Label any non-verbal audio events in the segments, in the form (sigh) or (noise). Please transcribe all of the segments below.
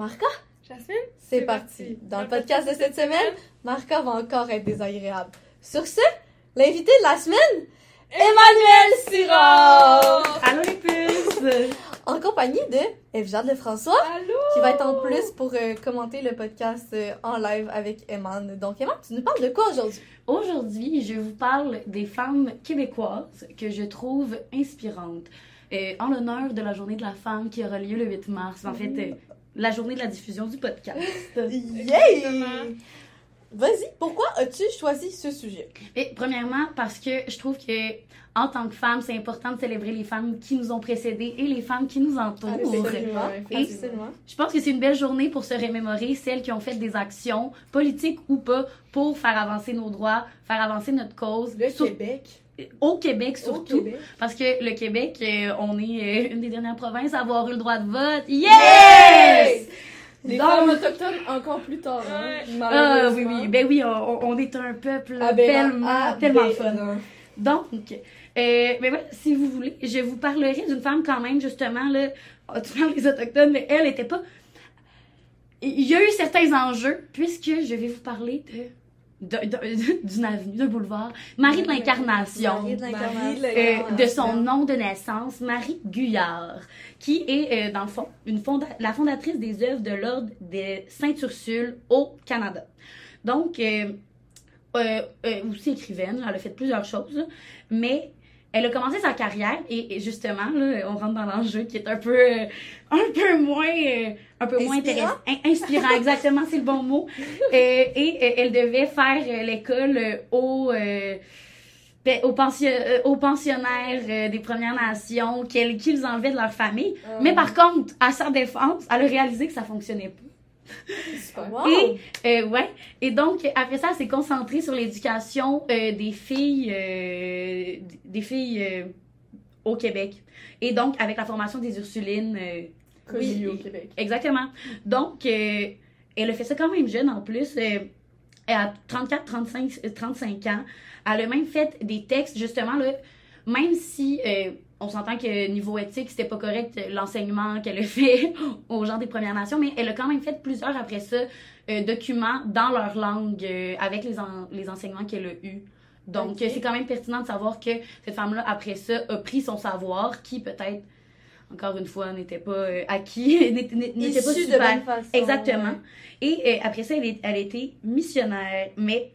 Marca, Jasmine? c'est parti. Dans le podcast de cette semaine, Marca va encore être désagréable. Sur ce, l'invité de la semaine, Emmanuel Sirard! Allô les puces! En compagnie de Evjade Lefrançois, Allô? qui va être en plus pour euh, commenter le podcast euh, en live avec Eman. Donc, Eman, tu nous parles de quoi aujourd'hui? Aujourd'hui, je vous parle des femmes québécoises que je trouve inspirantes. Euh, en l'honneur de la journée de la femme qui aura lieu le 8 mars. En fait, euh, la journée de la diffusion du podcast. Yay! Vas-y, pourquoi as-tu choisi ce sujet? Et premièrement, parce que je trouve que en tant que femme, c'est important de célébrer les femmes qui nous ont précédées et les femmes qui nous entourent. Absolument. Et- Absolument. Je pense que c'est une belle journée pour se remémorer celles qui ont fait des actions, politiques ou pas, pour faire avancer nos droits, faire avancer notre cause. Le Sur- Québec. Au Québec Au surtout. Québec. Parce que le Québec, euh, on est euh, une des dernières provinces à avoir eu le droit de vote. Yes! Les Donc- femmes autochtones encore plus tard. Hein, Ah oui, oui. Ben oui, on, on est un peuple Aberrant. tellement, tellement fun. Aberrant. Donc, euh, ben voilà, si vous voulez, je vous parlerai d'une femme quand même, justement, là, oh, tu parles des Autochtones, mais elle était pas... Il y a eu certains enjeux, puisque je vais vous parler de- (laughs) d'une avenue, d'un boulevard, Marie de l'Incarnation. Marie de Euh, de son nom de naissance, Marie Guyard, qui est, euh, dans le fond, une fonda- la fondatrice des œuvres de l'Ordre de Sainte-Ursule au Canada. Donc, euh, euh, euh, aussi écrivaine, elle a fait plusieurs choses, mais elle a commencé sa carrière et, et justement, là, on rentre dans l'enjeu qui est un peu, euh, un peu moins, euh, un peu moins intéressant, in- inspirant, exactement, c'est le bon mot. Euh, et elle devait faire l'école au euh, pe- aux, pensio- euh, aux pensionnaires des Premières Nations qu'ils enlevaient de leur famille. Ah. Mais par contre, à sa défense, elle a réalisé que ça fonctionnait pas. Wow! Et, euh, ouais. Et donc, après ça, elle s'est concentrée sur l'éducation euh, des filles, euh, des filles au Québec. Et donc, avec la formation des Ursulines. oui, au Québec. Exactement. Donc, elle a fait ça quand même jeune en plus. Elle a 34, 35, euh, 35 ans. Elle a même fait des textes, justement, là, même si on s'entend que niveau éthique, c'était pas correct euh, l'enseignement qu'elle a fait (laughs) aux gens des Premières Nations, mais elle a quand même fait plusieurs après ça euh, documents dans leur langue euh, avec les, en- les enseignements qu'elle a eus. Donc, c'est quand même pertinent de savoir que cette femme-là, après ça, a pris son savoir qui, peut-être, encore une fois, n'était pas euh, acquis, (laughs) n'était pas Issu de super. bonne façon. Exactement. Et euh, après ça, elle, est- elle a été missionnaire, mais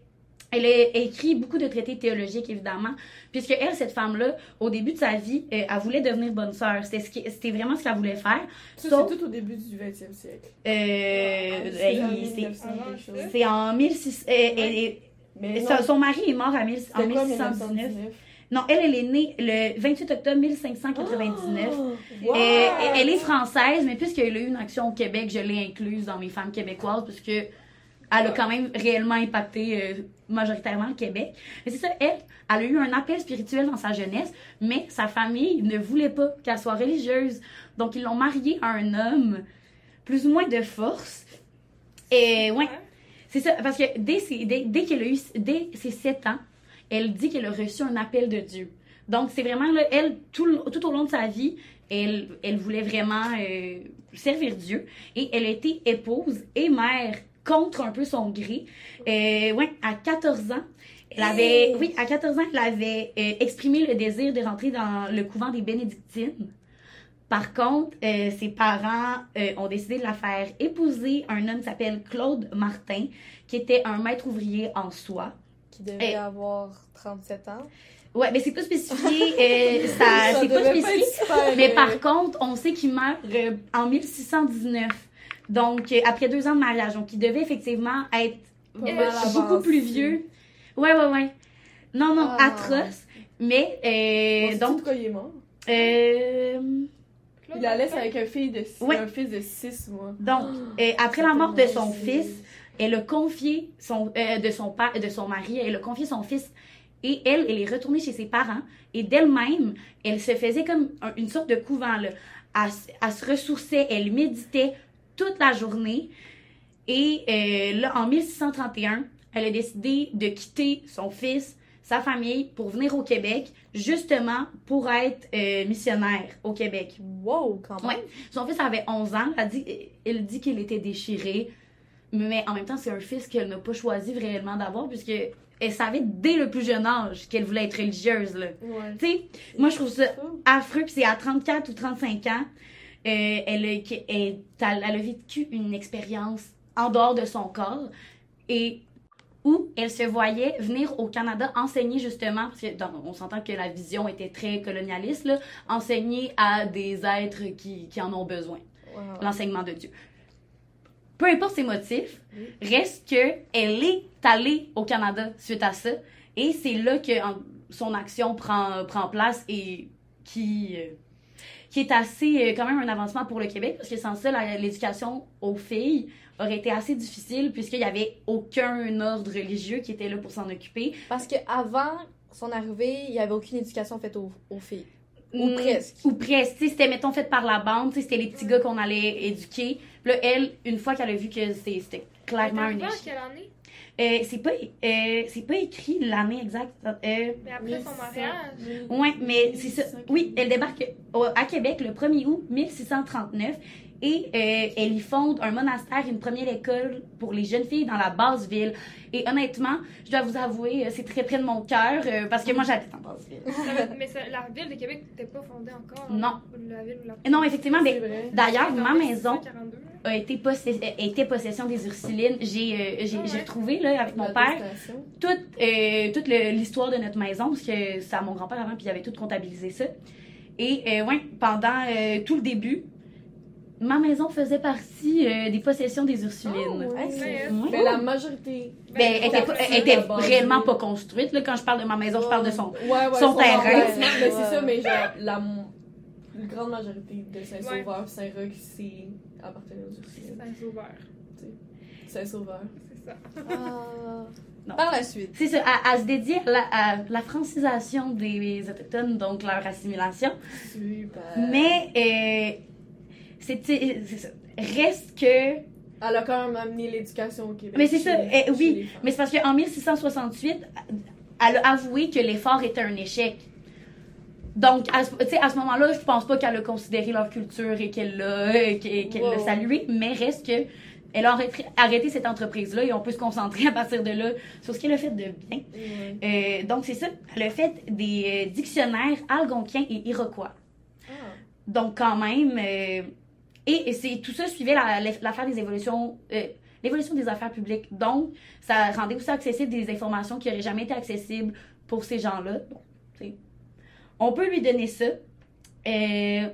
elle a écrit beaucoup de traités théologiques, évidemment, puisque elle, cette femme-là, au début de sa vie, euh, elle voulait devenir bonne sœur. C'était ce qui- c'était vraiment ce qu'elle voulait faire. Ça, Sauf- c'est tout au début du 20e siècle. Euh, C'est en hey, c'est- 1900 quelque chose. c'est en 1600... euh, elle est- Mais son, mari est mort à mille- en quoi, 1619. 1919? Non, elle, elle est née le 28 octobre 1599. Wow! Euh, elle- est française, mais puisqu'elle a eu une action au Québec, je l'ai incluse dans mes femmes québécoises parce que elle a quand même réellement impacté euh, majoritairement le Québec. Mais c'est ça, elle, elle a eu un appel spirituel dans sa jeunesse, mais sa famille ne voulait pas qu'elle soit religieuse. Donc, ils l'ont mariée à un homme plus ou moins de force. Et ouais, c'est ça, parce que dès, dès, dès qu'elle a eu, dès ses 7 ans, elle dit qu'elle a reçu un appel de Dieu. Donc, c'est vraiment, là, elle, tout, tout au long de sa vie, elle, elle voulait vraiment euh, servir Dieu. Et elle a été épouse et mère contre un peu son gré. Euh, ouais, à 14 ans, elle avait, Hey! oui, à 14 ans, elle avait euh, exprimé le désir de rentrer dans le couvent des bénédictines. Par contre, euh, ses parents euh, ont décidé de la faire épouser un homme qui s'appelle Claude Martin, qui était un maître ouvrier en soie. Qui devait avoir 37 ans. Ouais, mais c'est pas spécifié, euh, (laughs) ça, Ça c'est pas spécifié. Mais par contre, on sait qu'il meurt en 1619. Donc, euh, après deux ans de mariage. Donc, il devait effectivement être euh, beaucoup plus vieux. Ouais, ouais, ouais. Non, non, Ah. atroce. Mais, euh, donc, quoi il est mort? euh, Il la laisse avec un, fille de, Ouais. un fils de 6 mois. donc, euh, après la mort de son fils, elle a confié son, euh, de son père, de son mari, elle a confié son fils et elle, elle est retournée chez ses parents et d'elle-même, elle se faisait comme un- une sorte de couvent là. Elle se ressourçait, elle méditait toute la journée et euh, là en 1631, elle a décidé de quitter son fils, sa famille pour venir au Québec, justement pour être euh, missionnaire au Québec. Wow, quand même. Ouais. Son fils avait 11 ans. Elle dit, elle dit qu'il était déchiré. Mais en même temps, c'est un fils qu'elle n'a pas choisi réellement d'avoir, puisque elle savait dès le plus jeune âge qu'elle voulait être religieuse. Là. Ouais. Moi, je trouve ça affreux, puis c'est à 34 ou 35 ans. Euh, elle, a, qu'elle- elle, elle a vécu une expérience en dehors de son corps et où elle se voyait venir au Canada enseigner justement, parce que on s'entend que la vision était très colonialiste, là, enseigner à des êtres qui, qui en ont besoin, Wow. l'enseignement de Dieu. Peu importe ses motifs, reste que elle est allée au Canada suite à ça, et c'est là que en- son action prend, prend place et qui, euh, qui est assez euh, quand même un avancement pour le Québec, parce que sans ça, l'éducation aux filles aurait été assez difficile, puisqu'il n'y avait aucun ordre religieux qui était là pour s'en occuper. Parce que avant son arrivée, il n'y avait aucune éducation faite aux, aux filles. Ou Mm, presque. Ou presque. C'était, mettons, fait par la bande. C'était les petits gars qu'on allait éduquer. Puis là, elle, une fois qu'elle a vu que c'était clairement un échec. quelle année? Euh, c'est, pas, euh, c'est pas écrit l'année exacte. Euh, Mais après son mariage. Ouais, mais c'est ça. Oui, elle débarque au- à Québec le 1er août 1639 et euh, elle y fonde un monastère, une première école pour les jeunes filles dans la basse ville. Et honnêtement, je dois vous avouer, euh, c'est très près de mon cœur euh, parce que moi j'habite en basse ville. Mais ça- la ville de Québec n'était pas fondée encore. hein? Non. La ville ou la... Non, effectivement, d'ailleurs, ma maison 1642, là. a été, possé- été possession des Ursulines. J'ai euh, j'ai- Ah ouais? j'ai retrouvé là, avec mon père toute, euh, toute le- l'histoire de notre maison, parce que c'est à mon grand-père avant, puis il avait tout comptabilisé ça. Et euh, ouais, pendant euh, tout le début, ma maison faisait partie euh, des possessions des Ursulines. Ouais. C'est- Ouais. Mais la majorité. Ben, elle était, pas- partie elle était réellement oui. pas construite. Là, quand je parle de ma maison, je parle de son. Ouais, ouais, son terrain. c'est ça, mais genre, la grande majorité de Saint-Sauveur, Saint-Roch, c'est appartenait aux Ursulines. Saint-Sauveur. Saint-Sauveur. C'est ça. Ah. Non. Par la suite. C'est ça, à, à se dédier à la, à la francisation des Autochtones, donc leur assimilation. Super. Mais, euh, c'était. Reste que. Elle a quand même amené l'éducation au Québec. Mais c'est ça, eh, oui. Mais c'est parce qu'en 1668, elle a avoué que l'effort était un échec. Donc, à ce, tu sais, à ce moment-là, je pense pas qu'elle a considéré leur culture et qu'elle l'a euh, qu'elle qu'elle l'a Wow. salué, mais reste que elle a arrêté, arrêté cette entreprise-là et on peut se concentrer à partir de là sur ce qu'elle a fait de bien. Euh, donc, c'est ça. Elle a fait des euh, dictionnaires algonquiens et iroquois. Ah. Donc, quand même. euh, et tout ça suivait la- l'affaire des évolutions. euh, L'évolution des affaires publiques. Donc, ça rendait aussi accessible des informations qui n'auraient jamais été accessibles pour ces gens-là. On peut lui donner ça. Euh,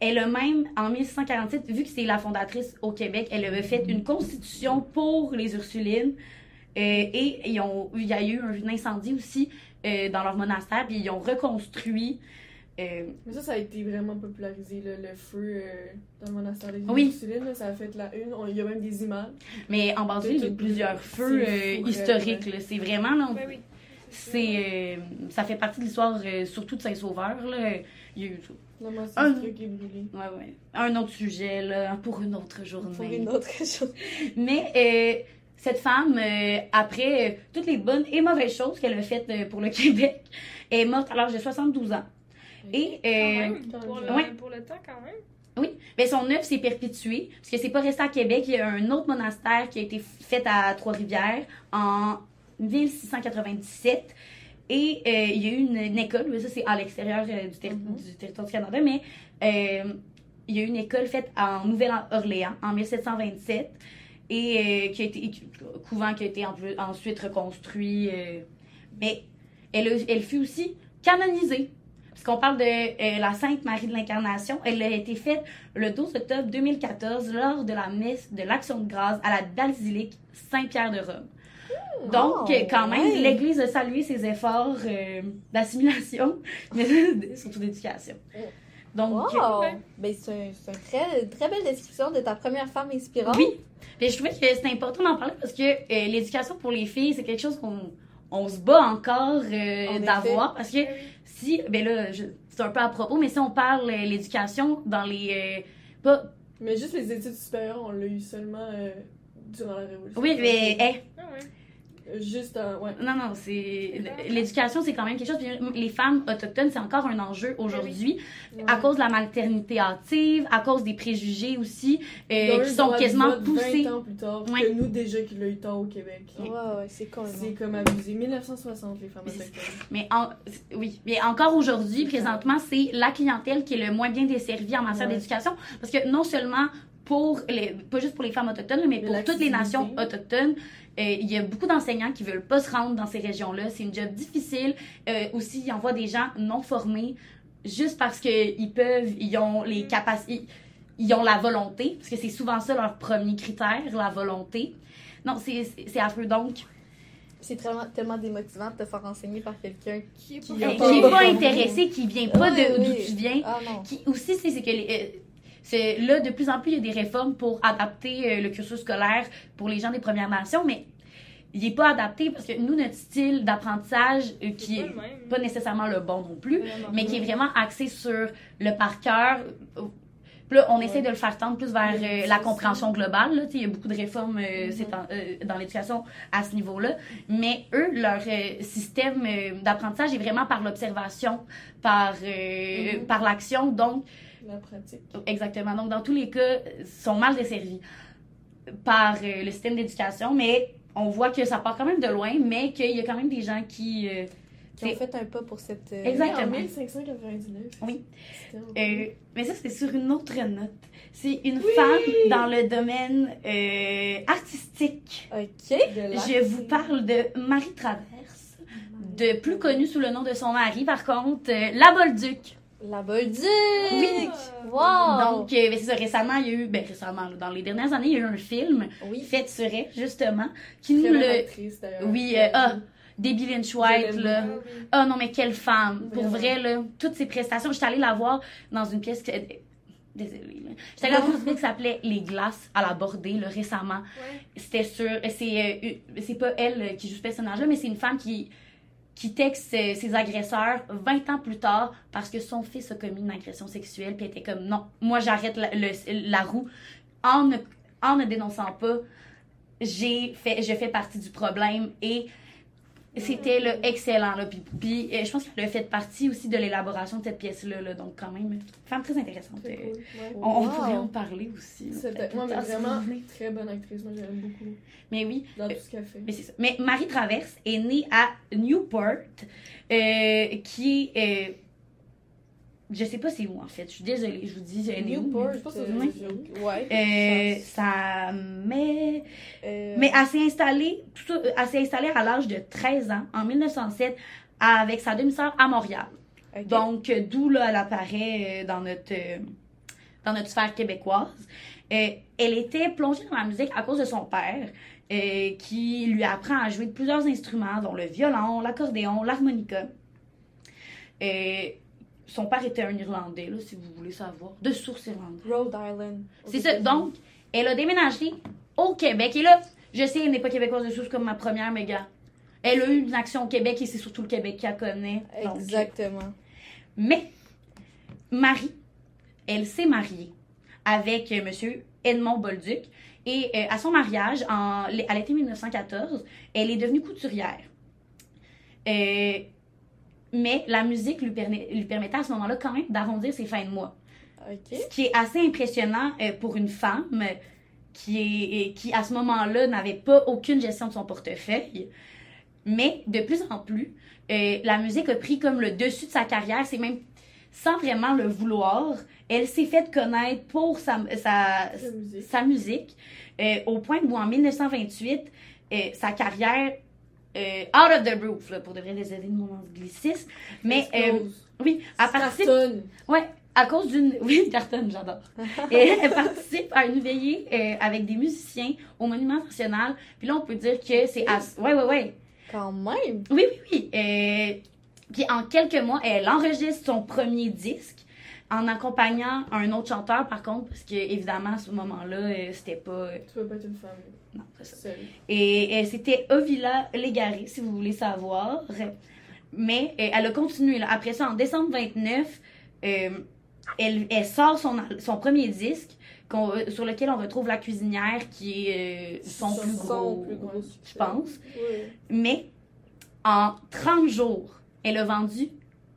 elle a même, en 1647, vu que c'est la fondatrice au Québec, elle avait fait une constitution pour les Ursulines. Euh, et il y a eu un incendie aussi dans leur monastère, puis ils ont reconstruit. Euh, Mais ça, ça a été vraiment popularisé, là, le feu euh, dans le monastère des Oui. Ursulines. là, Ça a fait la une. On- Il y a même des images. Mais en bas il y a plusieurs feux euh, fou, historiques. C'est vraiment, là, Ben oui. c'est, euh, ça fait partie de l'histoire, euh, surtout de Saint-Sauveur. là. Il y a eu Non, moi, c'est Un- qui est brûlé. ouais, ouais. un autre sujet là, pour une autre journée. Pour une autre (laughs) chose. Mais euh, cette femme, euh, après euh, toutes les bonnes et mauvaises choses qu'elle a faites euh, pour le (laughs) Québec, est morte à l'âge de 72 ans. Et Quand euh, même, pour, le, ouais. pour le temps, quand même. Ben, son œuvre s'est perpétuée, parce que c'est pas resté à Québec. Il y a un autre monastère qui a été fait à Trois-Rivières en 1697. Et euh, il y a eu une, une école, mais ça c'est à l'extérieur euh, du, Mhm. du territoire du Canada, mais euh, il y a eu une école faite en Nouvelle-Orléans en 1727 et euh, qui a été couvent qui a été en plus- ensuite reconstruit. euh, mais elle fut aussi canonisée. Parce qu'on parle de euh, la Sainte Marie de l'Incarnation. Elle a été faite le 12 octobre 2014 lors de la messe de l'Action de grâce à la basilique Saint-Pierre de Rome. Donc, Oh, euh, quand même, l'Église a salué ses efforts euh, d'assimilation, (laughs) mais surtout d'éducation. Donc, Wow! Ben, c'est un- c'est une très, très belle description de ta première femme inspirante. Oui. Puis je trouvais que c'était important d'en parler parce que euh, l'éducation pour les filles, c'est quelque chose qu'on on se bat encore euh, En d'avoir. Parce que Ben oui. Si, ben là, c'est un peu à propos, mais si on parle euh, l'éducation dans les. euh, pas, Mais juste les études supérieures, on l'a eu seulement euh, durant la Révolution. oui, mais hey, Ah ouais. Juste, euh, ouais. Non, non, c'est. L'éducation, c'est quand même quelque chose. Puis les femmes autochtones, c'est encore un enjeu aujourd'hui à cause de la maternité hâtive, à cause des préjugés aussi, euh, qui sont quasiment poussés. 20 ans plus tard que nous, déjà, qui l'a eu tard au Québec. Ouais, ouais, c'est C'est comme abusé. 1960, les femmes autochtones. Mais en- oui, mais encore aujourd'hui, présentement, c'est la clientèle qui est le moins bien desservie en matière Ouais. d'éducation. Parce que non seulement pour les, pas juste pour les femmes autochtones, mais pour toutes les nations autochtones, il y a beaucoup d'enseignants qui veulent pas se rendre dans ces régions-là. C'est une job difficile. Euh, aussi, ils envoient des gens non formés juste parce qu'ils peuvent, ils ont les capacités, ils ont la volonté, parce que c'est souvent ça leur premier critère, la volonté. Non, c'est affreux. Donc, C'est tellement, tellement démotivant de te faire enseigner par quelqu'un Qui est Qui pas euh, qui pas n'est de pas intéressé, qui vient pas de- d'où oui. tu viens, Ah non. qui aussi c'est c'est que les, euh, c'est là de plus en plus il y a des réformes pour adapter euh, le cursus scolaire pour les gens des Premières Nations mais il est pas adapté parce que nous notre style d'apprentissage euh, qui C'est est pas nécessairement le bon non plus Vraiment. mais qui est vraiment axé sur le par cœur puis là, on essaie de le faire tendre plus vers euh, la compréhension globale. Là. Il y a beaucoup de réformes euh, en- euh, dans l'éducation à ce niveau-là. Mais eux, leur système d'apprentissage est vraiment par l'observation, par, Mhm. par l'action. Donc, La pratique. Exactement. Donc, dans tous les cas, ils sont mal desservis par euh, le système d'éducation, mais on voit que ça part quand même de loin, mais qu'il y a quand même des gens qui. euh, Qui ont fait un pas pour cette. euh, Exactement. En 1599. Oui. C'était euh, mais ça, c'est sur une autre note. C'est une femme dans le domaine euh, artistique. Ok. Je vous parle de Marie Traverse, de plus connue sous le nom de son mari, par contre, euh, La Bolduc. La Bolduc! Oui. Wow! Donc, euh, ben, c'est ça, récemment, il y a eu, ben récemment, dans les dernières années, il y a eu un film oui. fait sur elle, justement, qui nous le. actrice, d'ailleurs. Oui, euh, ah, Debbie Lynch White, là. Ah oui. Ah non, mais quelle femme! Pour Vraiment. vrai, là, toutes ses prestations. J'étais allée la voir dans une pièce que. Désolée, là. J'étais allée la voir dans une pièce qui s'appelait Les Glaces à la Bordée, là, récemment. Ouais. C'était sur. C'est euh, c'est pas elle euh, qui joue ce personnage-là, mais c'est une femme qui qui texte ses, agresseurs 20 ans plus tard parce que son fils a commis une agression sexuelle puis était comme non moi j'arrête la, la roue. En ne, en ne dénonçant pas j'ai fait je fais partie du problème et c'était là, excellent là puis, puis, euh, je pense qu'elle a fait partie aussi de l'élaboration de cette pièce là, là donc quand même femme très intéressante Très Euh, cool. Ouais. on, on Wow. pourrait en parler aussi C'était moi, mais vraiment très bonne actrice. Moi, j'aime beaucoup mais oui dans tout ce qu'elle fait. Mais c'est ça. Mais Marie Traverse est née à Newport, euh, qui est. euh, je sais pas c'est où en fait. Je suis désolée, je vous dis. Newport, je pense que c'est Ouais. Euh, ça met. Euh, Mais elle s'est installée, tout ça, elle s'est installée à l'âge de 13 ans, en 1907, avec sa demi-sœur à Montréal. Donc, euh, d'où là, elle apparaît euh, dans notre, euh, dans notre sphère québécoise. Euh, elle était plongée dans la musique à cause de son père, euh, qui lui apprend à jouer de plusieurs instruments, dont le violon, l'accordéon, l'harmonica. Euh, son père était un Irlandais, là, si vous voulez savoir, de source irlandaise. Rhode Island. C'est ça. Donc, elle a déménagé au Québec. Et là, je sais, elle n'est pas québécoise de source comme ma première, mais gars, elle a eu une action au Québec et c'est surtout le Québec qui la connaît. Donc, Exactement. mais Marie, elle s'est mariée avec euh, Monsieur Edmond Bolduc. Et euh, à son mariage, en, à l'été 1914, elle est devenue couturière. Euh, mais la musique lui, permet- lui permettait à ce moment-là quand même d'arrondir ses fins de mois. Ce qui est assez impressionnant euh, pour une femme euh, qui, est, qui, à ce moment-là, n'avait pas aucune gestion de son portefeuille. Mais de plus en plus, euh, la musique a pris comme le dessus de sa carrière. C'est même sans vraiment le vouloir. Elle s'est faite connaître pour sa, musique. sa musique, euh, au point où en 1928, euh, sa carrière, euh, out of the roof, là, pour de vrai, désolé de mon anglicisme, mais euh, oui, à partir Cartonne. Ouais, à cause d'une. (laughs) Oui, cartonne, j'adore. Et (laughs) elle participe à une veillée euh, avec des musiciens au Monument National. Puis là, on peut dire que c'est. à- Ouais, ouais, ouais. Quand même. Oui, oui, oui. Euh, Puis en quelques mois, elle enregistre son premier disque en accompagnant un autre chanteur, par contre, parce que évidemment, à ce moment-là, euh, c'était pas. euh, Tu peux pas être une femme ça. Et euh, c'était Ovila Légaré, si vous voulez savoir. Mais euh, elle a continué. Là. Après ça, en décembre 29, euh, elle, elle sort son, son premier disque. sur lequel on retrouve la cuisinière qui est euh, son, Son- plus son gros, plus gros je pense. Ouais. Mais en 30 jours, elle a vendu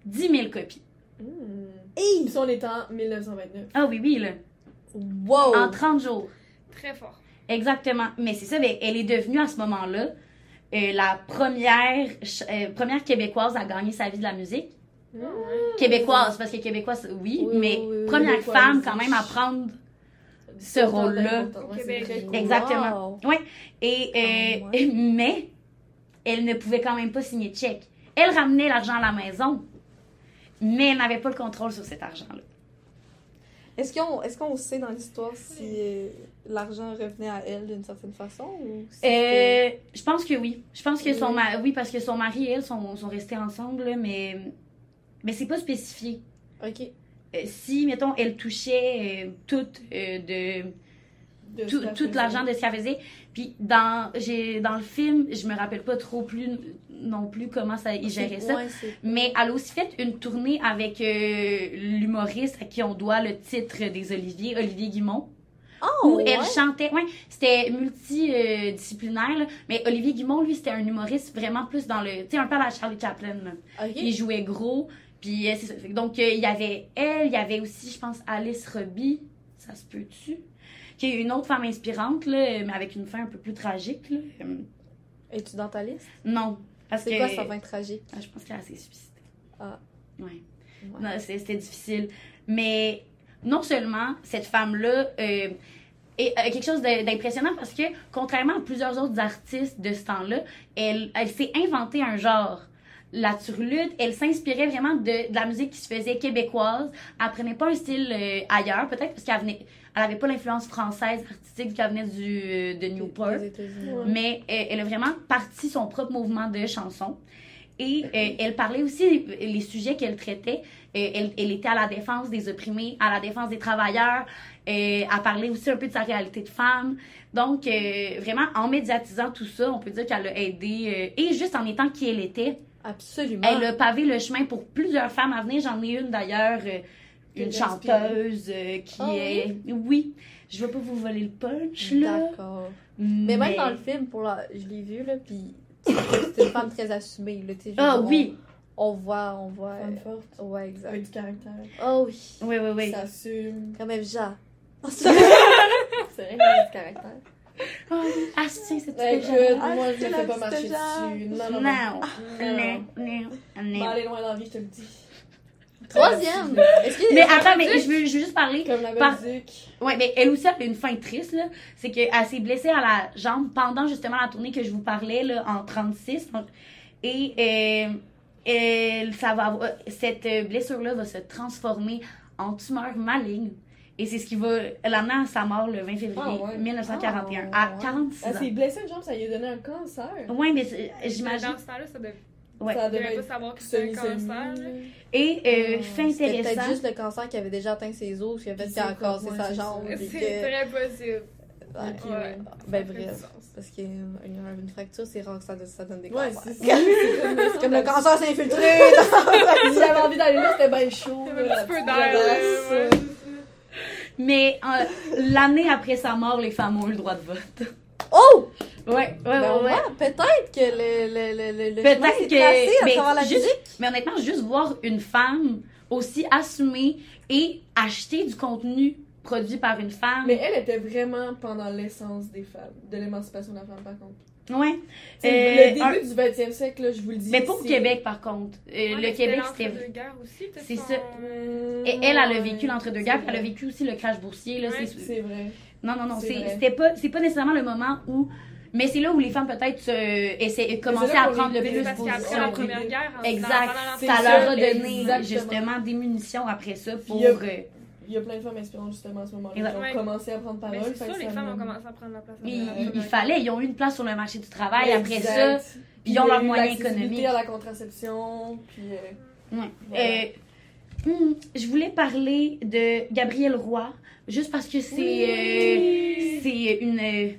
10 000 copies. Mmh. Hey! Puis on est en 1929. Ah oui, oui, là. Wow! En 30 jours. Très fort. Exactement. Mais c'est ça, ben, elle est devenue à ce moment-là euh, la première, euh, première Québécoise à gagner sa vie de la musique. Ouais. Québécoise, parce que Québécoise, oui, Oui, mais oui, oui, oui. première femme quand même à prendre ce rôle-là. Ouais. Exactement. Wow. Et, euh, Ah, ouais. (laughs) mais elle ne pouvait quand même pas signer de chèque. Elle ramenait l'argent à la maison, mais elle n'avait pas le contrôle sur cet argent-là. Est-ce qu'on est qu'on sait dans l'histoire si euh, l'argent revenait à elle d'une certaine façon ou Euh, je pense que oui. Je pense que son mari, oui, parce que son mari et elle sont, sont restés ensemble, mais, mais c'est pas spécifié. Ok. Euh, si, mettons, elle touchait euh, tout euh, de De tout, tout l'argent de ce qu'elle faisait. Puis dans, dans le film, je me rappelle pas trop plus non plus comment ça, il gérait ça. Ouais, Mais elle a aussi fait une tournée avec euh, l'humoriste à qui on doit le titre des Oliviers, Olivier Guimont, Oh, où ouais. elle chantait. Ouais, c'était multidisciplinaire, là. mais Olivier Guimont, lui, c'était un humoriste vraiment plus dans le. Tu sais, un peu à la Charlie Chaplin. là. Il jouait gros. Puis euh, Donc, euh, il y avait elle, il y avait aussi, je pense, Alice Robbie. Ça se peut-tu? Qui est une autre femme inspirante, là, mais avec une fin un peu plus tragique. Là. Euh, Es-tu dans ta liste? non. Parce C'est que, quoi sa fin tragique? Ah, je pense qu'elle s'est suicidée. Ah. Ouais. Ouais. Non, c'est- c'était difficile. Mais non seulement cette femme-là euh, est euh, quelque chose d'impressionnant parce que, contrairement à plusieurs autres artistes de ce temps-là, elle, elle s'est inventée un genre. La turlute, elle s'inspirait vraiment de, de la musique qui se faisait québécoise. Elle prenait pas un style euh, ailleurs, peut-être parce qu'elle venait, elle avait pas l'influence française artistique qu'elle venait du, de Newport. Mais euh, elle a vraiment parti son propre mouvement de chanson. Et (laughs) euh, elle parlait aussi les sujets qu'elle traitait. Euh, elle, elle était à la défense des opprimés, à la défense des travailleurs. Euh, elle parlait aussi un peu de sa réalité de femme. Donc, vraiment, en médiatisant tout ça, on peut dire qu'elle a aidé. et juste en étant qui elle était, Absolument. elle a pavé le chemin pour plusieurs femmes à venir. J'en ai une d'ailleurs, Qui une chanteuse euh, qui Ah est. Oui. Je veux pas vous voler le punch, là. D'accord. Mais même dans le film, pour la... je l'ai vu, là, puis c'est une femme très assumée, là, tu sais. je veux Ah on- oui. On, voit, on voit... Femme euh, forte. Ouais, exact. Avec du caractère. Oh oui. Oui, oui, oui. Ça assume. Comme Evja. (laughs) C'est vrai qu'elle a du caractère. Oh, ah, c'est cette Ben, écoute, Ah, moi, je c'est ne la fais pas marcher dessus. Non, non, Non, non. non, Non. non, Va non. aller loin dans la vie, je te le dis. Troisième. Est-ce que... Mais attends, mais je veux, je veux juste parler. Comme la Par- Belgique. Ouais, mais elle aussi, elle a une fin triste, là. C'est qu'elle s'est blessée à la jambe pendant justement la tournée que je vous parlais, là, en 36. Donc, et euh, elle, ça va avoir- cette euh, blessure-là va se transformer en tumeur maligne. Et c'est ce qui va l'amener à sa mort le 20 février Ah ouais. 1941, Ah à ouais. 46 Elle ans. s'est blessée une jambe, ça lui a donné un cancer. Ouais, mais c'est- j'imagine. Dans ce temps-là, ça devait. Ouais. Ça devait pas savoir que c'était un cancer. Et euh, fait C'était intéressant. peut-être juste le cancer qui avait déjà atteint ses os, qui a fait Puis qu'il a c'est cassé sa ouais, jambe. c'est que- très possible. Ouais. Ok, Ouais. ouais. Ben bref. Parce qu'une une, une fracture, c'est rare que ça, ça donne des Ouais, cancers. c'est (laughs) C'est ça. comme, comme le cancer s'est infiltré. (laughs) Si j'avais envie d'aller là, c'était bien chaud. Il y avait là, un petit peu d'air. ouais. Mais euh, l'année après sa mort, les femmes ont eu le droit de vote. Oh! Ouais, ouais, Ben, ouais, ouais. peut-être que le, le, le, le, le Peut-être que- tracé à mais travers la juste- musique. Mais honnêtement, juste voir une femme aussi assumée et acheter du contenu produit par une femme. Mais elle était vraiment pendant l'essence des femmes, de l'émancipation de la femme, par contre. Ouais. C'est Euh, le début un- du 20e siècle, là, je vous le dis. Mais pas au Québec, par contre. Euh, Ouais, le Québec, c'était C'est ça. Mmh, Et elle, elle a vécu l'entre-deux-guerres, puis elle a vécu aussi le crash boursier. Là, Ouais. c'est- C'est vrai. Non, non, non, C'est pas, c'est pas nécessairement le moment où. Mais c'est là où les femmes peut-être euh, commençaient à prendre le plus position. la première guerre, en- Exact. Ça leur a donné exactement. justement des munitions après ça pour. Puis, euh, euh, Il y a plein de femmes inspirantes justement à ce moment-là qui ont Ouais. commencé à prendre parole. Mais c'est ça, les femmes ont me- commencé à prendre la place. il, il- il fallait, ils ont eu une place sur le marché du travail après Exact. ça. Puis ils il y ont a leurs eu moyens économiques. à la contraception, puis euh, Ouais. voilà. Euh, hum, je voulais parler de Gabrielle Roy, juste parce que c'est euh, c'est une, euh,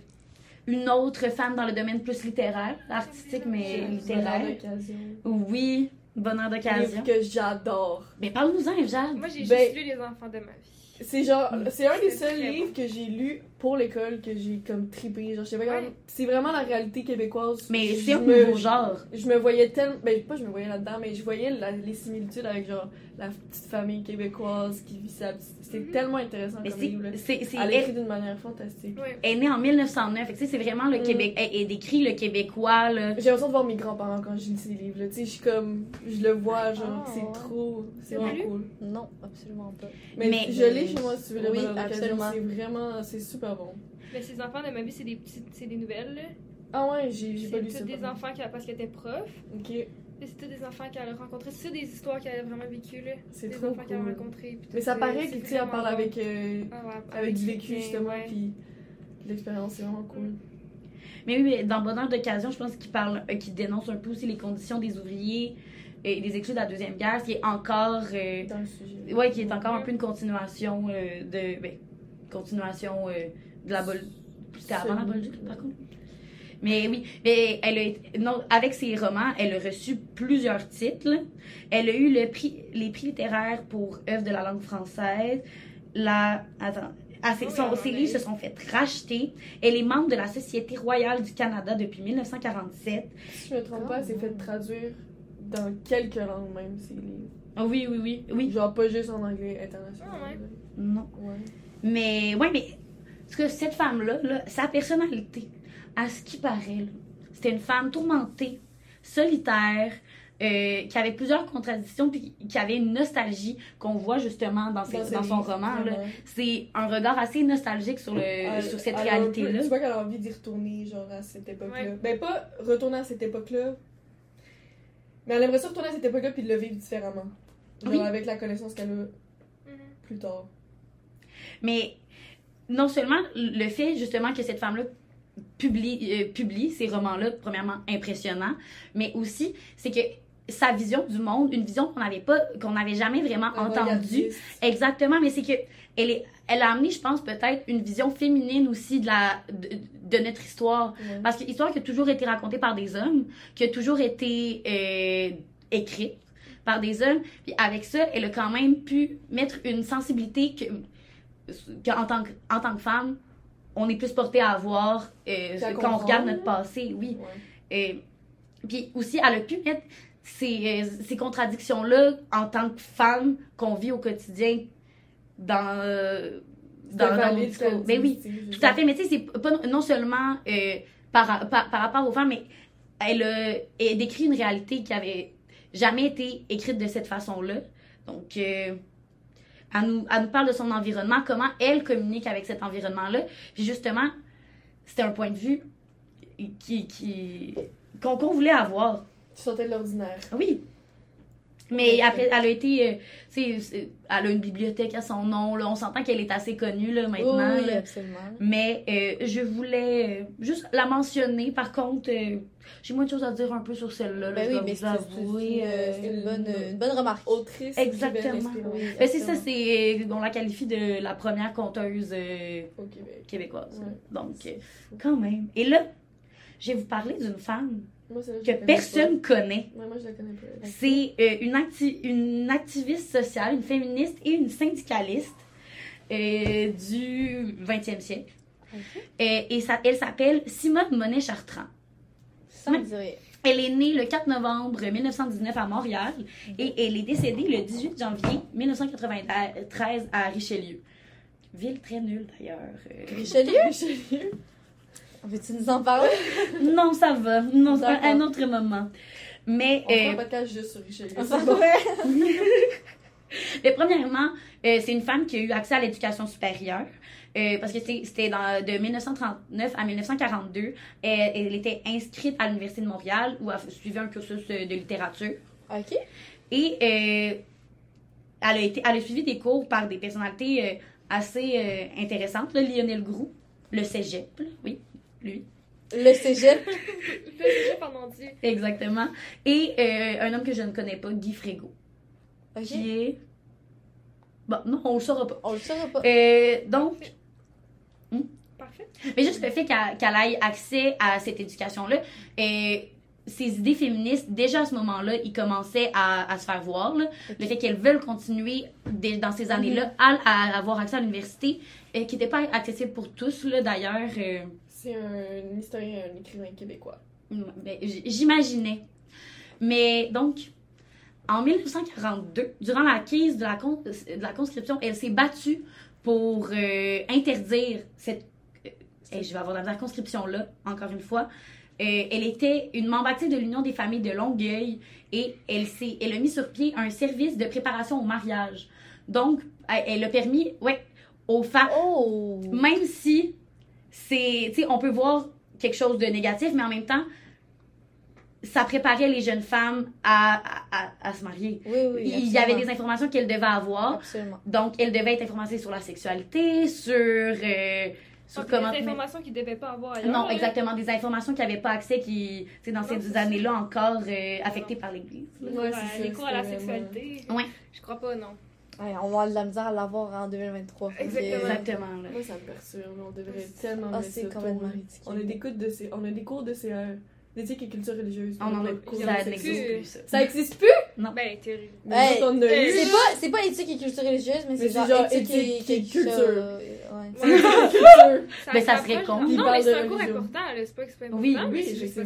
une autre femme dans le domaine plus littéraire, artistique, mais littéraire. Bonheur d'occasion. Oui, bonheur Un d'occasion. livre que j'adore. Mais parle-nous-en, Jade. Moi, j'ai Ben- juste lu Les enfants de ma vie. C'est genre, c'est un des seuls livres que j'ai lu pour l'école que j'ai comme trippé. Genre, je sais pas Ouais. C'est vraiment la réalité québécoise. Mais c'est un me- nouveau genre. Je me voyais tellement. Ben, pas je me voyais là-dedans, mais je voyais la- les similitudes avec genre la petite famille québécoise qui vit sa petite. C'était Mhm. tellement intéressant Mais comme c'est, livre. Elle elle écrit d'une manière fantastique. Ouais. est née en 1909. Fait que, tu sais, c'est vraiment le Mm. Québec. Elle, elle décrit le Québécois, là. J'ai l'impression de voir mes grands-parents quand je lis ces livres. là. Tu sais, je suis comme. Je le vois, genre, Ah, c'est trop. C'est vraiment cool. Non, absolument pas. Mais, Mais- je l'ai chez moi si tu veux le Oui, absolument. C'est vraiment. C'est super bon. Mais ces enfants de ma vie, c'est des petites, c'est des nouvelles. là. Ah ouais, j'ai j'ai pas lu C'est ça. tous des enfants qui, parce qu'elle était prof. Ok, C'est tous des enfants qu'elle a rencontrés. C'est des histoires qu'elle a vraiment vécues. là. c'est Des trop enfants qu'elle a cool. rencontrés. puis Mais ça euh, paraît c'est que tu sais, parle bon. avec, euh, Ah ouais, avec du vécu justement, ouais. puis l'expérience, c'est vraiment cool. Mais oui, mais dans Bonheur d'occasion, je pense qu'il parle, euh, qu'il dénonce un peu aussi les conditions des ouvriers et des exclus de la Deuxième Guerre, ce qui est encore. euh, Dans le sujet. ouais, qui est encore un peu une continuation euh, de. Ben, continuation euh, de la Bolduc. C'était avant la. Bolduc, par contre? Mais oui, mais elle a été- non, avec ses romans, elle a reçu plusieurs titres. Elle a eu le prix, les prix littéraires pour œuvres de la langue française. La, attends, ah, ses, Oui, son- elle ses livres se sont fait racheter. Elle est membre de la Société royale du Canada depuis 1947. Si je me trompe pas, c'est fait traduire dans quelques langues même, ces livres. Ah oui, oui, oui, oui. Genre pas juste en anglais international. Ouais. Non. Ouais. Mais, ouais, mais, parce que cette femme-là, là, sa personnalité, à ce qui paraît, c'était une femme tourmentée, solitaire, euh, qui avait plusieurs contradictions, puis qui avait une nostalgie qu'on voit justement dans, ses- Dans ses dans son roman. C'est un regard assez nostalgique sur, le, Elle- sur cette réalité-là. Tu vois qu'elle a envie d'y retourner, genre, à cette époque-là. Ouais. Ben, pas retourner à cette époque-là, mais elle aimerait ça retourner à cette époque-là puis de le vivre différemment. Genre, Oui. avec la connaissance qu'elle a Mhm. plus tard. Mais non seulement le fait justement que cette femme-là publie, euh, publie ces romans-là, premièrement impressionnant, mais aussi c'est que sa vision du monde, une vision qu'on n'avait pas, qu'on n'avait jamais vraiment entendue. Exactement, mais c'est que elle, est, elle a amené, je pense, peut-être une vision féminine aussi de, la, de, de notre histoire. Parce que l'histoire qui a toujours été racontée par des hommes, qui a toujours été euh, écrite par des hommes, puis avec ça, elle a quand même pu mettre une sensibilité que, qu'en tant que, en tant que femme, on est plus porté à avoir euh, quand on regarde notre passé, oui. Ouais. Euh, puis aussi, elle a pu mettre ces, euh, ces contradictions-là en tant que femme qu'on vit au quotidien dans, euh, dans, dans nos discours. Ben oui, tout à fait. Mais tu sais, c'est pas non seulement euh, par, par, par rapport aux femmes, mais elle, elle décrit une réalité qui avait jamais été écrite de cette façon-là. Donc, elle, nous, elle nous parle de son environnement, comment elle communique avec cet environnement-là. Puis justement, c'était un point de vue qui, qui, qu'on, qu'on voulait avoir. Tu sortais de l'ordinaire. Oui. Mais après, elle a été. euh, tu sais, c'est- elle a une bibliothèque à son nom. Là. On s'entend qu'elle est assez connue là, maintenant. oui, là. absolument. Mais euh, je voulais euh, juste la mentionner. Par contre, euh, j'ai moins de choses à dire un peu sur celle-là. là, Ben je oui, mais vous c'est avouer. c'est- euh, c'est une, bonne, une bonne remarque. Autrice. Exactement. Oui. ben, c'est ça, c'est. On la qualifie de la première conteuse euh, Au Québec. québécoise. Ouais. Donc, quand même. Et là, je vais vous parler d'une femme Moi, que personne connaît. pas. Ouais, moi, je la connais pas. C'est euh, une, acti- une activiste sociale, une féministe et une syndicaliste euh, du 20e siècle. Euh, et ça, elle s'appelle Simone Monet-Chartrand. Ça me. Elle est née le 4 novembre 1919 à Montréal et elle est décédée le 18 janvier 1993 à Richelieu. Ville très nulle d'ailleurs. Richelieu? (laughs) Richelieu? Veux-tu nous en parler? (laughs) non, ça va. Non, c'est un, autre moment. Mais On euh, un podcast juste sur Richelieu. Ah, c'est bon. (laughs) Mais premièrement, euh, c'est une femme qui a eu accès à l'éducation supérieure. euh, parce que c'était de 1939 à 1942. Elle, elle était inscrite à l'Université de Montréal où elle suivait un cursus euh, de littérature. Ok. Et euh, elle, a été, elle a suivi des cours par des personnalités assez intéressantes. Là, Lionel Groux, le cégep, là, oui, lui. Le cégep. (laughs) Le sujet, pardon Dieu. Exactement. Et euh, un homme que je ne connais pas, Guy Frégo, Ok. qui est... Bon, non, on le saura pas. On le saura pas. Euh, donc, Parfait. Mais juste le fait qu'elle ait accès à cette éducation-là, et ses idées féministes, déjà à ce moment-là, ils commençaient à, à se faire voir. là. Le fait qu'elles veulent continuer dès- dans ces années-là à, à avoir accès à l'université, euh, qui n'était pas accessible pour tous, d'ailleurs. C'est un historien, un écrivain québécois. ben, j- J'imaginais. Mais donc, en 1942, durant la crise de la, con- de la conscription, elle s'est battue pour euh, interdire cette. euh, je vais avoir la conscription-là, encore une fois. Euh, elle était une membre active de l'Union des familles de Longueuil et elle, elle a mis sur pied un service de préparation au mariage. Donc, elle elle a permis, ouais, aux femmes, Oh! même si c'est, tu sais, on peut voir quelque chose de négatif, mais en même temps, ça préparait les jeunes femmes à, à, à- à se marier. Oui, oui. Il y avait des informations qu'elles devaient avoir, Absolument. donc elles devaient être informées sur la sexualité, sur, euh, sur Donc, comment... des informations qu'ils devaient pas avoir ailleurs. Non, là. exactement, des informations qui n'avaient pas accès, qui, tu sais, dans Non, ces c'est années-là encore euh, affectées par l'Église. là. Ouais, c'est les cours à la sexualité. Ouais. Je crois pas, non. Ouais, on va avoir de la misère à l'avoir en 2023. fait que- Exactement. Exactement, là. Moi, ça me perturbe. On devrait tellement Ah, mettre c'est ça complètement. On a des cours de, C- on a des cours de CR, d'éthique et culture religieuse. On en a cours ça n'existe plus, ça. Ça existe plus? Ben, théorie. Mais Hey. C'est pas, c'est pas éthique et culture religieuse, mais Mais c'est c'est genre, genre éthique, et, éthique et culture. chose, ouais. C'est la culture. Ben, ça serait con. Non, mais c'est un cours important. C'est pas que c'est pas important. Oui, mais Oui, c'est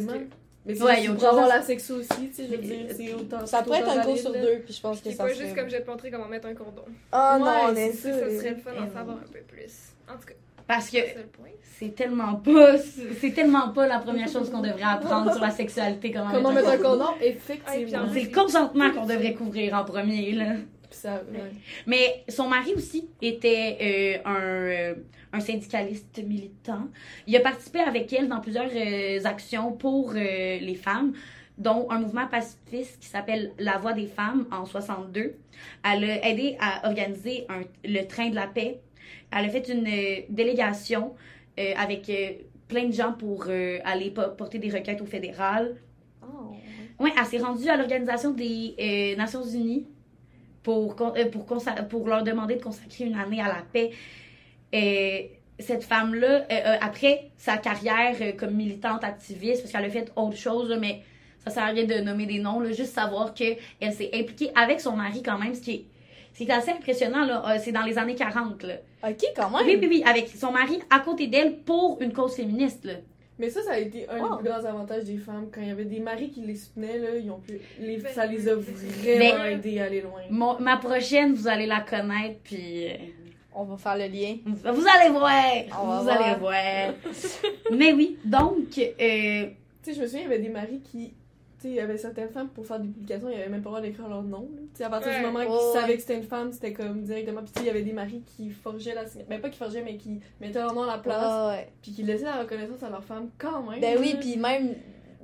juste Mais c'est Ouais, a pour avoir la sexo aussi, tu sais, je veux dire, c'est autant. Ça pourrait être un cours sur deux, puis je pense que C'est ça pas juste comme je vais te montrer comment mettre un cordon. Oh non, Ouais, on est c'est sûr. Ça serait le fun d'en oui. savoir un peu plus. En tout cas, Parce que c'est tellement pas c'est tellement pas la première chose qu'on devrait apprendre sur la sexualité comment, Comment mettre un cordon. condom? Effectivement. c'est le consentement qu'on devrait couvrir en premier là Puis ça, ouais. mais son mari aussi était euh, un euh, un syndicaliste militant il a participé avec elle dans plusieurs euh, actions pour euh, les femmes dont un mouvement pacifiste qui s'appelle La Voix des femmes en 62. Elle a aidé à organiser un- le train de la paix. Elle a fait une euh, délégation avec plein de gens pour aller po- porter des requêtes au fédéral. Oh. Oui, elle s'est rendue à l'Organisation des Nations Unies pour leur demander de consacrer une année à la paix. Euh, cette femme-là, euh, euh, après sa carrière euh, comme militante activiste, parce qu'elle a fait autre chose, là, mais ça sert à rien de nommer des noms, là, juste savoir qu'elle s'est impliquée avec son mari quand même, ce qui est, c'est assez impressionnant, là, euh, c'est dans les années 40. Là. Ok, quand même. Oui, oui, oui, avec son mari à côté d'elle pour une cause féministe. Là. Mais ça, ça a été un Wow. des plus grands avantages des femmes. Quand il y avait des maris qui les soutenaient, là, ils ont pu... les... Ben, ça les a vraiment aidés à aller loin. Mon- ma prochaine, vous allez la connaître, puis... On va faire le lien. Vous allez voir! On va vous voir. allez voir! Mais oui, donc, euh, Tu sais, je me souviens, il y avait des maris qui. Tu sais, il y avait certaines femmes pour faire des publications, il y avait même pas le droit d'écrire leur nom. Tu sais, à partir Ouais. du moment qu'ils Ouais, ouais. savaient que c'était une femme, c'était comme directement. Puis tu sais, il y avait des maris qui forgeaient la signature. Ben pas qui forgeaient, mais qui mettaient leur nom à la place. Ah, ouais. Puis qui laissaient la reconnaissance à leur femme quand même. Ben oui, puis même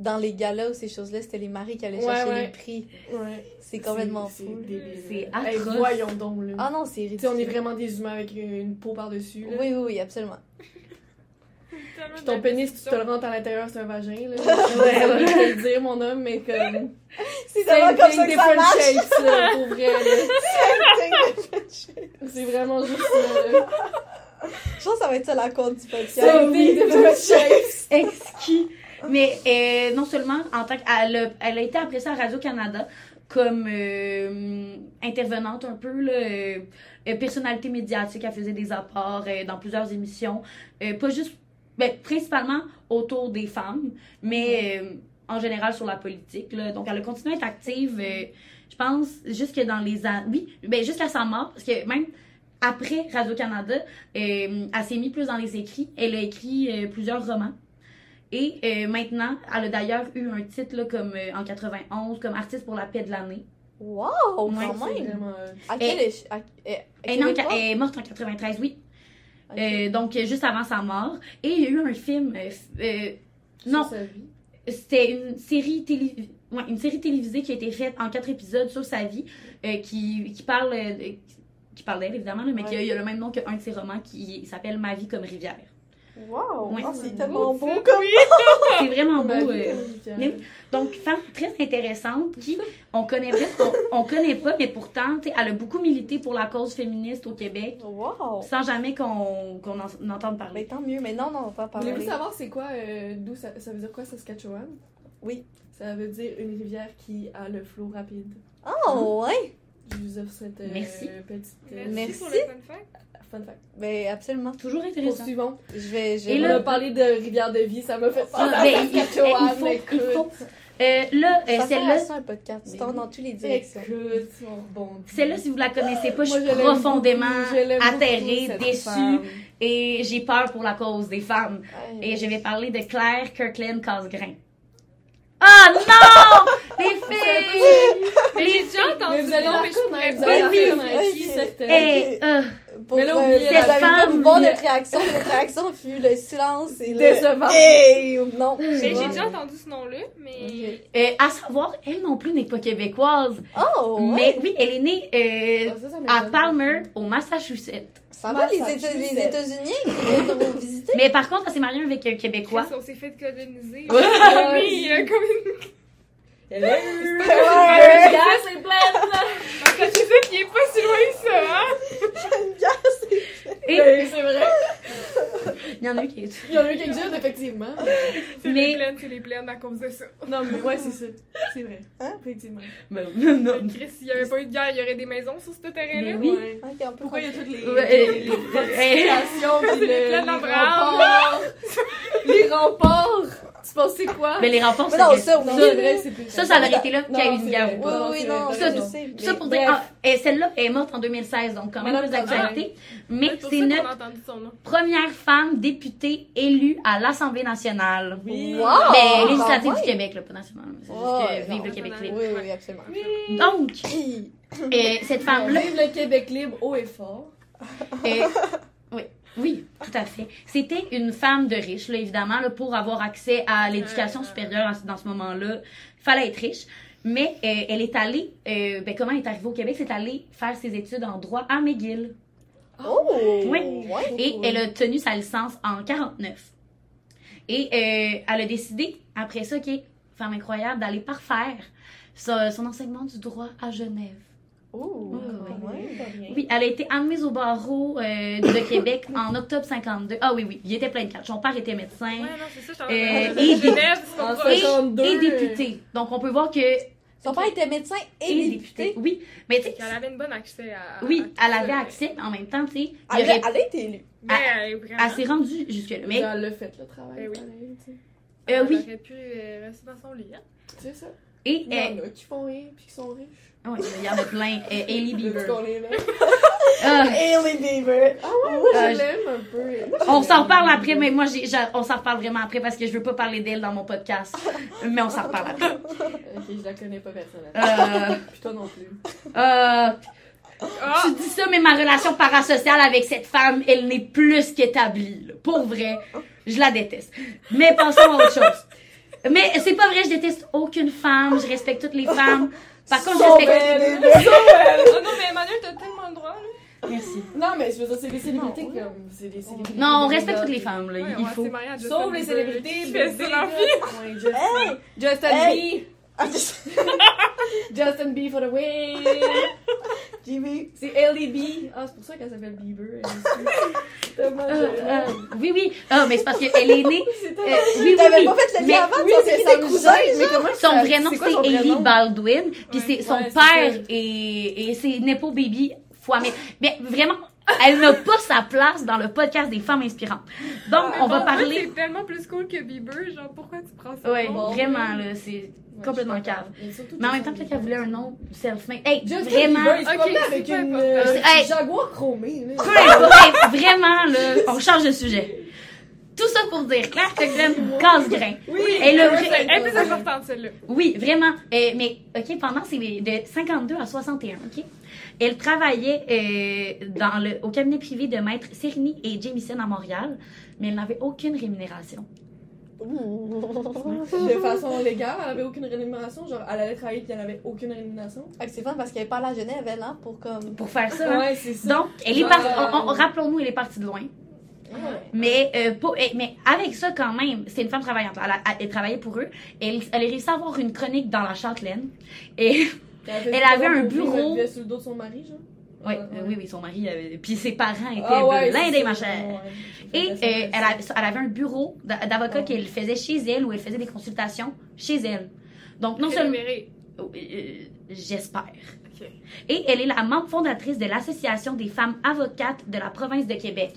dans les galas ou ces choses-là, c'était les maris qui allaient Ouais, chercher ouais. les prix. Ouais. C'est complètement C'est fou. C'est Hey, atroce. voyons donc, là. Ah non, c'est ridicule. sais, on est vraiment des humains avec une, une peau par-dessus. Oui, oui, oui, absolument. Puis ton pénis, tu te le rentres à l'intérieur, c'est un vagin, là. (laughs) Ouais, Je vais le dire, mon homme, mais comme. (laughs) C'est Same tellement comme thing, ça que ça different marche. shapes, là, pour vrai. (laughs) C'est vraiment juste ça, là. Je pense que ça va être ça la compte du podcast. Same thing, different shapes. exquis. Mais euh, non seulement en tant qu'elle a, elle a été appréciée à Radio-Canada comme euh, intervenante un peu, là, euh, personnalité médiatique. Elle faisait des apports dans plusieurs émissions. Pas juste, ben, principalement autour des femmes, mais en général sur la politique. Là. Donc, elle a continué à être active, je pense, jusque dans les années... Oui, ben, jusqu'à sa mort, parce que même après Radio-Canada, elle s'est mise plus dans les écrits. Elle a écrit plusieurs romans. Et euh, maintenant, elle a d'ailleurs eu un titre là, comme euh, en 91 comme artiste pour la paix de l'année. Wow, même. vraiment. euh, À Elle est, morte en 93, oui. Euh, donc, juste avant sa mort. Et il y a eu un film. non, c'était une série télé ouais, une série télévisée qui a été faite en quatre épisodes sur sa vie, qui, qui parle qui parle d'elle évidemment, là, mais qui a, a le même nom qu'un de ses romans qui s'appelle Ma vie comme rivière. Wow, Ouais. Ah, c'est tellement beau comme. (laughs) C'est vraiment beau. euh, mais- Donc, femme très intéressante qui, on connaît presque, on, on connaît pas, mais pourtant, tu sais, elle a beaucoup milité pour la cause féministe au Québec, Wow. sans jamais qu'on qu'on en, en entende Mais parler. tant mieux, mais non, non, on va pas parler. Voulez-vous savoir c'est quoi, euh, d'où ça, ça veut dire quoi Saskatchewan? Oui. Ça veut dire une rivière qui a le flot rapide. Oh, ouais. Je vous offre cette euh, Merci. petite euh, Merci, Merci. pour le fun fact. Fun fact. Ben, absolument. Toujours intéressant. suivant. Je vais. Je Et On là- a parlé de rivière de vie, ça m'a fait penser à ben, Saskatchewan. Euh, là, euh, celle-là, ça un podcast. Tu Mais tournes oui. dans toutes les directions. On rebondit. celle-là, si vous la connaissez pas, je suis profondément atterrée, déçue femme. et j'ai peur pour la cause des femmes. Et je vais parler de Claire Kirkland Casgrain. Ah non! Les filles! Mais j'ai déjà entendu Mais vous allez le Pour Mais là, euh, vous oubliez- notre réaction. Notre réaction fut le silence et le. Décevant. Hey! Non. Mais j'ai déjà entendu ce nom-là, mais. euh, à savoir, elle non plus n'est pas québécoise. Oh, ouais. Mais oui, elle est née euh, ça, ça à. Palmer, au Massachusetts. Ça va, les. États- les États-Unis visiter? Mais par contre, elle s'est mariée avec un Québécois. On s'est fait coloniser. (laughs) Oui, comme une. Elle a eu. C'est plein. En fait, c'est ça qui est pas si loin que ça, hein? (laughs) Et Oui, C'est vrai. il y en a eu qui Il y en a eu quelques-unes, effectivement. C'est Mais- les plaines, c'est les plaines à cause de ça. Non, mais ouais, c'est ça. C'est vrai. Hein? Effectivement. Ben, (laughs) non. Chris, s'il y avait pas eu de guerre, il y aurait des maisons sur ce terrain-là. Mais oui. Ouais. Ok, on peut Pourquoi il y a toutes les, Ouais, (laughs) les, (laughs) les le- les plaines les d'Abraham. remparts? les remparts! Tu pensais quoi? Mais les renforts, Mais non, c'est ça, Non, oui. c'est vrai, c'est plus Ça, ça aurait été là qu'il y a eu Non, une c'est guerre ou Oui, pas. oui, non, ça. Ça mais- pour dire, ah, et celle-là est morte en 2016, donc quand même Mais plus non, d'actualité. Mais C'est notre première femme députée élue à l'Assemblée nationale. Oui. Wow! Mais législative quand du. Québec, là, pas nationale. C'est juste que vive le Québec libre. Oui, oui, absolument. Donc, euh, cette femme-là, Vive le Québec libre haut et fort. euh, oui, oui, tout à fait. C'était une femme de riche, là, évidemment, là, pour avoir accès à l'éducation supérieure dans ce moment-là. Il fallait être riche. Mais euh, elle est allée, euh, ben, comment elle est arrivée au Québec? C'est allée faire ses études en droit à McGill. Oh! Oui. Ouais. Et elle a tenu sa licence en 49. Et euh, elle a décidé, après ça, qui est femme incroyable, d'aller parfaire son, son enseignement du droit à Genève. Oh! Ouais. Oui, elle a été admise au barreau euh, de Québec (laughs) en octobre 52. Ah oui, oui, il était plein de cartes. Son père était médecin Ouais, non, c'est ça, je Euh, et- et, 52, et député. Donc on peut voir que... Son père était médecin et, Et député. Oui, mais tu sais, Elle avait une bonne accès à. oui, à elle avait accès, en même temps, tu sais, Elle, aurait- a- elle a été élue. Mais elle vraiment. elle s'est rendue jusque-là. Mais elle l'a fait, le travail. Eh oui. tu sais. euh, oui, Elle aurait pu euh, rester dans son lit. Hein? C'est ça. et... Il y euh, en a qui font rien pis qui sont riches. Ouais, il y en a plein. Euh, Hailey Bieber. (laughs) Ah, Hailey Bieber. Ah ouais, moi Euh, je l'aime un peu. On s'en reparle après, mais moi, j'ai, on s'en reparle vraiment après parce que je veux pas parler d'elle dans mon podcast. Mais on s'en reparle après. (laughs) Ok, je la connais pas personnellement. Euh, Puis toi non plus. euh, Ah! tu dis ça, mais ma relation parasociale avec cette femme, elle n'est plus qu'établie. là. Pour vrai, je la déteste. Mais passons à autre chose. Mais c'est pas vrai, je déteste aucune femme. Je respecte toutes les femmes. Par contre, je Sauf respecte... Hailey Bieber. Oh non, mais Emmanuel, t'as tellement le droit, là. Merci. Non, mais je veux dire, c'est des célébrités comme. C'est des célébrités. Non, on respecte toutes les femmes, là. Ouais, Il on faut. s'est marié à Justin Sauf les Bieber, célébrités. fait ça dans la. Ouais, Justin. Hey! Justin Hey! (laughs) Justin B for the win. Jimmy. C'est Ellie B. Ah, c'est pour ça qu'elle s'appelle Bieber. (laughs) Tellement Euh, euh, oui, oui. Ah, mais c'est parce qu'elle est née. (laughs) Euh, oui, oui, T'avais oui. pas fait le Mais- lien avant, Oui, c'est tes cousins, mais comment Son vrai nom, c'est Ellie? Baldwin. Puis Ouais. c'est son Ouais, père ça. et, et c'est Nepo Baby fois mais, mais vraiment, elle n'a pas sa place dans le podcast des femmes inspirantes. Donc, on va parler. C'est tellement plus cool que Bieber, genre, pourquoi tu prends ça? Ouais, vraiment, là, c'est Ouais, complètement cave. Mais en même temps, peut-être qu'elle voulait un nom self-made. Hey, vraiment. Ok, c'est avec une euh, Hey. Jaguar chromée. vraiment, là, on change de sujet. Tout ça pour dire, Claire Cochran, casse-grain. Oui, c'est- Elle est plus importante, celle-là. Oui, vraiment. Euh, mais, OK, pendant ces de 52 à 61, OK? Elle travaillait euh, dans le, au cabinet privé de maître Serini et Jamieson à Montréal, mais elle n'avait aucune rémunération. De façon légale, elle avait aucune rémunération. Genre, elle allait travailler puis elle avait aucune rémunération. Ah, C'est fun parce qu'elle parle à Genève, elle, hein, pour comme. Pour faire ça, hein. Ouais, c'est ça. Donc, elle est partie, euh, on- on- rappelons-nous, elle est partie de loin. Ouais. Mais, euh, pas- eh, mais avec ça, quand même, c'est une femme travaillante. Elle, a- elle travaillait pour eux. Elle, elle a réussi à avoir une chronique dans la Châtelaine. Et (laughs) Elle avait un bureau. Elle vivait sur le dos de son mari, genre? Ouais, Ouais. euh, oui, oui, son mari, avait- puis ses parents étaient Ah ouais, blindés, c'est ma ça, chère. ouais. Et euh, elle, avait, elle avait un bureau d'a- d'avocat Ouais. qu'elle faisait chez elle, où elle faisait des consultations chez elle. Donc, non seulement... Rémunéré. Euh, J'espère. Et elle est la membre fondatrice de l'Association des femmes avocates de la province de Québec.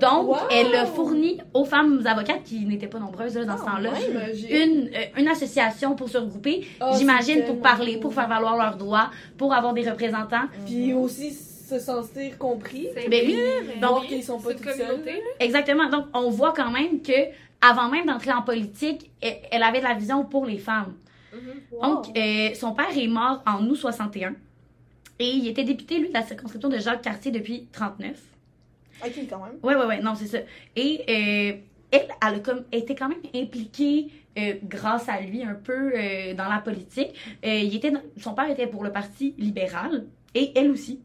Donc, Wow! elle a fourni aux femmes avocates, qui n'étaient pas nombreuses là, dans ce Ah, temps-là, ouais, une, euh, une association pour se regrouper, Ah, j'imagine, pour parler, cool. pour faire valoir leurs droits, pour avoir des représentants. Puis aussi se sentir compris. C'est Ben oui. mais Donc, voir qu'ils sont pas c'est une tout seuls. Exactement. Donc, on voit quand même que avant même d'entrer en politique, elle, elle avait de la vision pour les femmes. Mhm. Donc, euh, son père est mort en août 61. Et il était député, lui, de la circonscription de Jacques Cartier depuis 39. Ok, quand même. Ouais, ouais, ouais, non, c'est ça. Et euh, elle, elle a comme, été quand même impliquée euh, grâce à lui un peu euh, dans la politique. Il était dans- son père était pour le Parti libéral et elle aussi.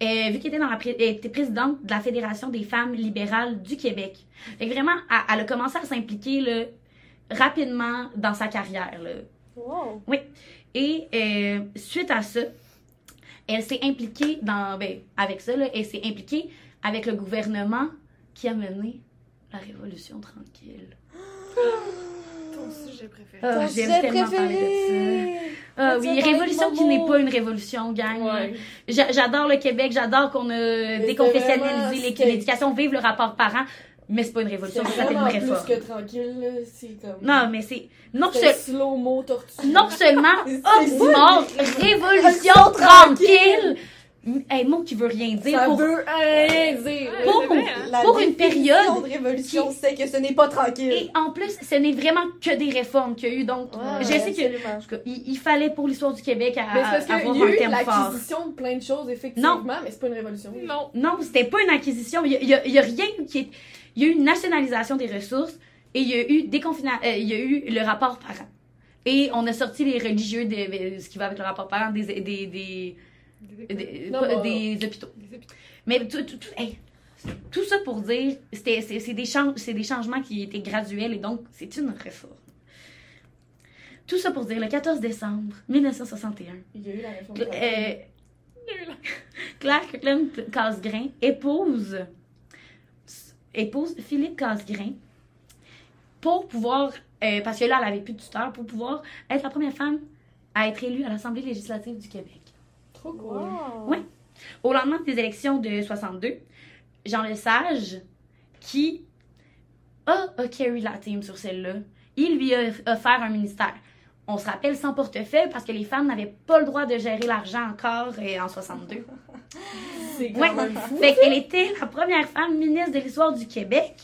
Vu qu'elle était, dans la pré- elle était présidente de la Fédération des femmes libérales du Québec. Fait que vraiment, elle, elle a commencé à s'impliquer rapidement dans sa carrière. Là. Wow. Et euh, suite à ça, elle s'est impliquée dans, ben, avec ça, là, elle s'est impliquée avec le gouvernement qui a mené la Révolution tranquille. (gasps) Ton sujet préféré. Ah, Ton j'aime sujet tellement parler de préféré. ça. Ah Ton oui, révolution qui préféré, n'est pas une révolution, gang. Ouais. J'a- J'adore le Québec, j'adore qu'on a c'était déconfessionnalisé l'éducation, vive le rapport parent, mais c'est pas une révolution, C'est ça s'appelle une vraiment plus réforme. que tranquille, là. C'est comme. Non, mais c'est non, C'est slow-mo tortue. non seulement (laughs) C'est oxymore, révolution Révolution tranquille. Un mot qui veut rien dire Ça pour, veut rien dire. Pour- hein? La Pour une période de révolution, c'est que ce n'est pas tranquille. Et en plus, ce n'est vraiment que des réformes qu'il y a eu. Donc, Ouais, je sais que absolument. cas, il, il fallait pour l'histoire du Québec à, Mais parce avoir y a un eu terme fort. l'acquisition de plein de choses, effectivement, mais c'est pas une révolution. Non. Non, c'était pas une acquisition. Il y a, a- a rien qui est. Il y a eu une nationalisation des ressources et il y a eu déconfina- euh, il y a eu le rapport parent. Et on a sorti les religieux de, de- ce qui va avec le rapport parent des des des, des, des- Non, pas- des hôpitaux. Des hôpitaux. Mais tout, tout, tout, hey, tout ça pour dire, c'était, c'est, c'est des change- c'est des changements qui étaient graduels et donc c'est une réforme. Tout ça pour dire, le 14 décembre 1961, Il y a eu la réforme. Cl- euh, (laughs) Claire Kirkland Casgrain épouse, épouse Philippe Casgrain pour pouvoir, euh, parce que là, elle avait plus de tuteur, pour pouvoir être la première femme à être élue à l'Assemblée législative du Québec. Trop cool. Wow. Ouais. Au lendemain des élections de 62, Jean Lesage, qui a, a carry la team sur celle-là, il lui a offert un ministère. On se rappelle sans portefeuille parce que les femmes n'avaient pas le droit de gérer l'argent encore euh, en 62. (laughs) C'est Ouais. Fait qu'elle était la première femme ministre de l'histoire du Québec,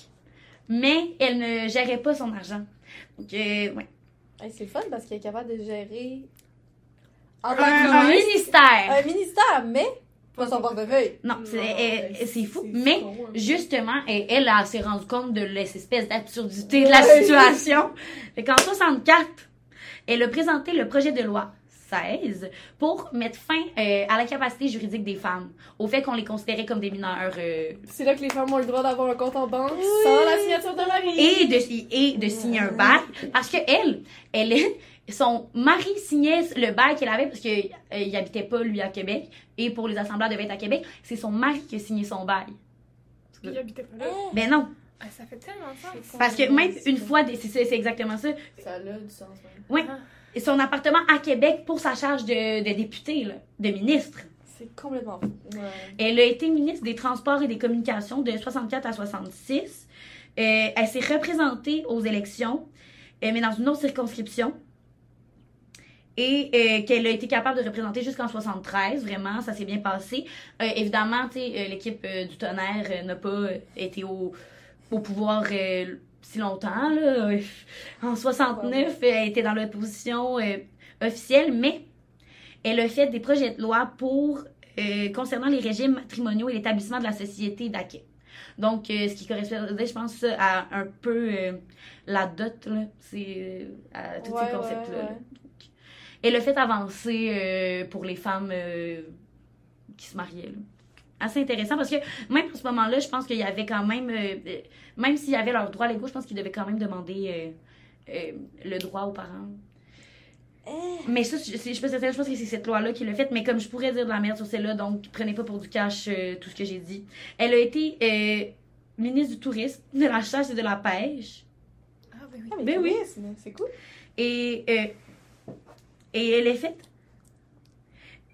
mais elle ne gérait pas son argent. Donc, euh, ouais. Hey, c'est fun parce qu'elle est capable de gérer en un, tant que ministère. un ministère, mais pas son portefeuille. Non, c'est, c'est fou. Mais. Justement, elle, elle, elle s'est rendue compte de l'espèce d'absurdité de la situation. Fait qu'en 64, elle a présenté le projet de loi 16 pour mettre fin euh, à l'incapacité juridique des femmes, au fait qu'on les considérait comme des mineurs euh, C'est là que les femmes ont le droit d'avoir un compte en banque sans la signature de mari. et de, et de signer un bail. Parce que elle, elle est, son mari signait le bail qu'elle avait parce qu'il il habitait pas, lui, à Québec. Et pour les assemblées, devait être à Québec. C'est son mari qui a signé son bail. Il habitait pas là. Ben non. Ah, ça fait tellement sens. Parce que même une fois, c'est exactement ça. Ça a du sens, même. Oui. Et son appartement à Québec pour sa charge de, de député, là, de ministre. C'est complètement fou. Ouais. Elle a été ministre des Transports et des Communications de 64 à 66. Euh, elle s'est représentée aux élections, euh, mais dans une autre circonscription. Et euh, qu'elle a été capable de représenter jusqu'en 73, vraiment, ça s'est bien passé. Euh, évidemment, euh, l'équipe euh, du tonnerre euh, n'a pas été au, au pouvoir si longtemps. Là. (laughs) En 69, elle était dans l'opposition officielle, mais elle a fait des projets de loi pour concernant les régimes matrimoniaux et l'établissement de la société d'acquet. Donc, euh, ce qui correspondait, je pense, à un peu euh, la dot, c'est euh, à tous Ouais, ces concepts-là. ouais, là. ouais. Elle a fait avancer euh, pour les femmes euh, qui se mariaient. là. Assez intéressant parce que même à ce moment-là, je pense qu'il y avait quand même, euh, même s'il y avait leurs droits légaux, je pense qu'ils devaient quand même demander euh, euh, le droit aux parents. Eh. Mais ça, je, je suis pas certaine, je pense que c'est cette loi-là qui l'a faite, mais comme je pourrais dire de la merde sur celle-là, donc prenez pas pour du cash euh, tout ce que j'ai dit. Elle a été euh, ministre du tourisme, de la chasse et de la pêche. Ah, ben oui. Ah, mais Ben oui. C'est cool. Et, euh, et elle a fait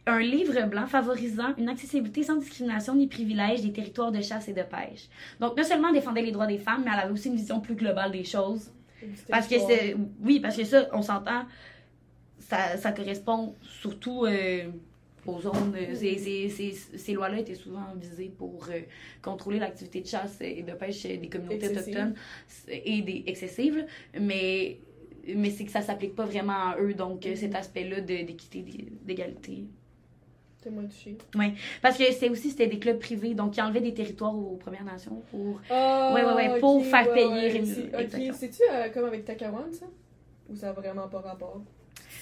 un livre blanc favorisant une accessibilité sans discrimination ni privilège des territoires de chasse et de pêche. Donc, non seulement elle défendait les droits des femmes, mais elle avait aussi une vision plus globale des choses. Parce que c'est. Oui, parce que ça, on s'entend, ça, ça correspond surtout euh, aux zones. euh, ces- ces- ces- ces lois-là étaient souvent visées pour euh, contrôler l'activité de chasse et de pêche des communautés Excessive. autochtones et des excessives, mais, mais c'est que ça s'applique pas vraiment à eux, donc euh, cet aspect-là de- d'équité, d'égalité. T'es moins touché. Parce que c'est aussi, c'était des clubs privés, donc qui enlevaient des territoires aux Premières Nations pour. Ah, Ouais, ouais, ouais, pour faire payer c'est-. Ok, c'est-tu euh, comme avec Takawan, ça? Ou ça a vraiment pas rapport?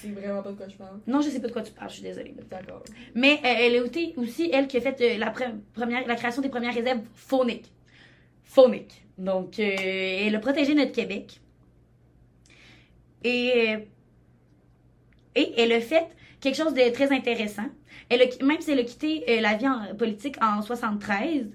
C'est vraiment pas de quoi je parle? Non, je sais pas de quoi tu parles, je suis désolée. D'accord. Mais euh, elle été aussi, elle, qui a fait euh, la, pre- première, la création des premières réserves fauniques. Fauniques. Donc, euh, elle a protégé notre Québec. Et, euh, et elle a fait quelque chose de très intéressant. Elle a, même si elle a quitté euh, la vie en politique en 73, euh,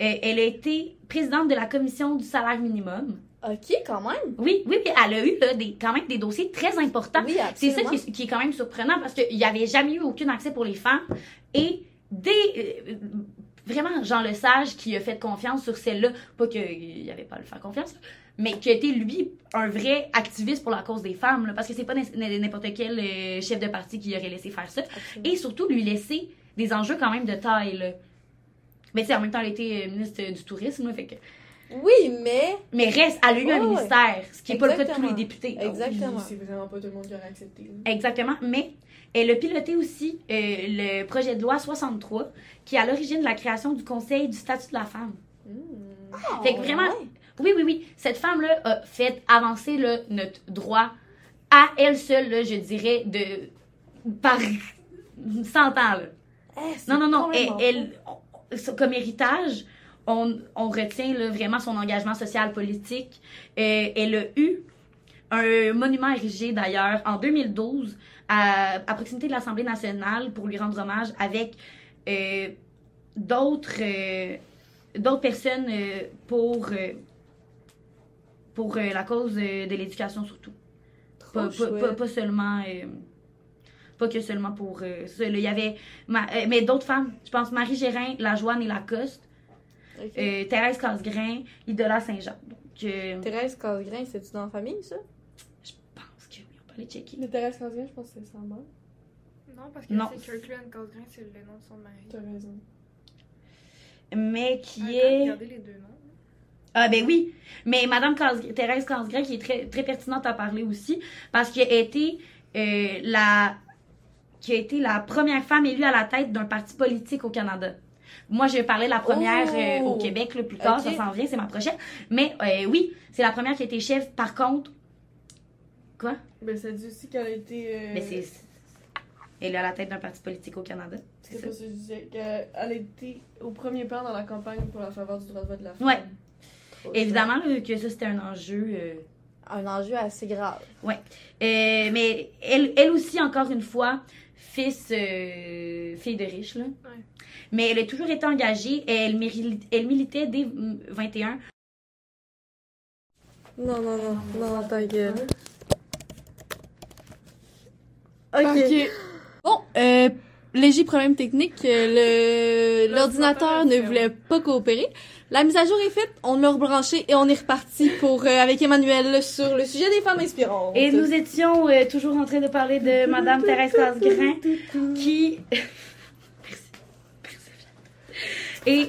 elle a été présidente de la commission du salaire minimum. Ok, quand même. Oui, oui, puis elle a eu là, des, quand même des dossiers très importants. Oui, C'est ça qui est, qui est quand même surprenant parce qu'il n'y avait jamais eu aucun accès pour les femmes. Et dès. euh, vraiment, Jean Lesage qui a fait confiance sur celle-là, pas qu'il n'y avait pas à le faire confiance, mais qui a été, lui, un vrai activiste pour la cause des femmes. là, parce que c'est pas n'importe quel euh, chef de parti qui aurait laissé faire ça. Absolument. Et surtout, lui laisser des enjeux quand même de taille. là. Mais tu sais, en même temps, elle était euh, ministre du tourisme, là, fait que. Oui, mais. Mais reste, elle a eu Ouais, un ouais. ministère, ce qui n'est pas le cas de tous les députés. Exactement. C'est vraiment pas tout le monde qui aurait accepté. Exactement, mais elle a piloté aussi euh, le projet de loi 63, qui est à l'origine de la création du Conseil du statut de la femme. Ah, Fait que vraiment- ouais. Oui, oui, oui, cette femme-là a fait avancer là, notre droit à elle seule, là, je dirais, de par (laughs) 100 ans. Là. Eh, Non, non, non, elle, elle- comme héritage, on, on retient là, vraiment son engagement social politique. Euh, elle a eu un monument érigé d'ailleurs en 2012 à, à proximité de l'Assemblée nationale pour lui rendre hommage avec euh, d'autres euh, d'autres personnes euh, pour pour la cause de l'éducation surtout. Pas, pas, pas- pas seulement pas que seulement pour ça. Il y avait ma- mais d'autres femmes, je pense Marie Gérin, La Joanne et Lacoste, Ok. euh, Thérèse Casgrain, Idola Saint-Jean. Thérèse Casgrain, c'est-tu dans la famille, ça? Aller checker. Mais Thérèse Casgrain, je pense que c'est sa mère. Non, parce que c'est Kirkland Casgrain, c'est le nom de son mari. T'as raison. Mais qui Attends, est Regardez les deux noms. Ah ben oui, mais Madame Casgra- Thérèse Casgrain qui est très, très pertinente à parler aussi parce qu'elle a été euh, la qui a été la première femme élue à la tête d'un parti politique au Canada. Moi, je parlais de la première euh, au Oh! Québec là, plus tard, ça s'en vient, c'est ma prochaine. Mais euh, oui, c'est la première qui a été chef. Par contre, quoi? Mais ça dit aussi qu'elle a été. euh, Mais c'est elle est à la tête d'un parti politique au Canada. C'est pas ça? que je disais. Qu'elle a été au premier plan dans la campagne pour la faveur du droit de vote de la femme. Ouais. Trop Évidemment là, que ça c'était un enjeu. euh, Un enjeu assez grave. Euh, mais elle, elle aussi, encore une fois, fils, euh, fille de riche, là. Ouais. Mais elle a toujours été engagée. Elle, méri- elle militait dès mm, 21. Non, non, non, non, ta gueule. Ok. Bon, euh, léger problème technique. euh, le- L'ordinateur ne voulait pas coopérer. La mise à jour est faite, on l'a rebranché et on est reparti pour euh, avec Emmanuel sur le sujet des femmes inspirantes. Et nous étions euh, toujours en train de parler de Madame Thérèse Casgrain, qui... (laughs) Merci. Merci.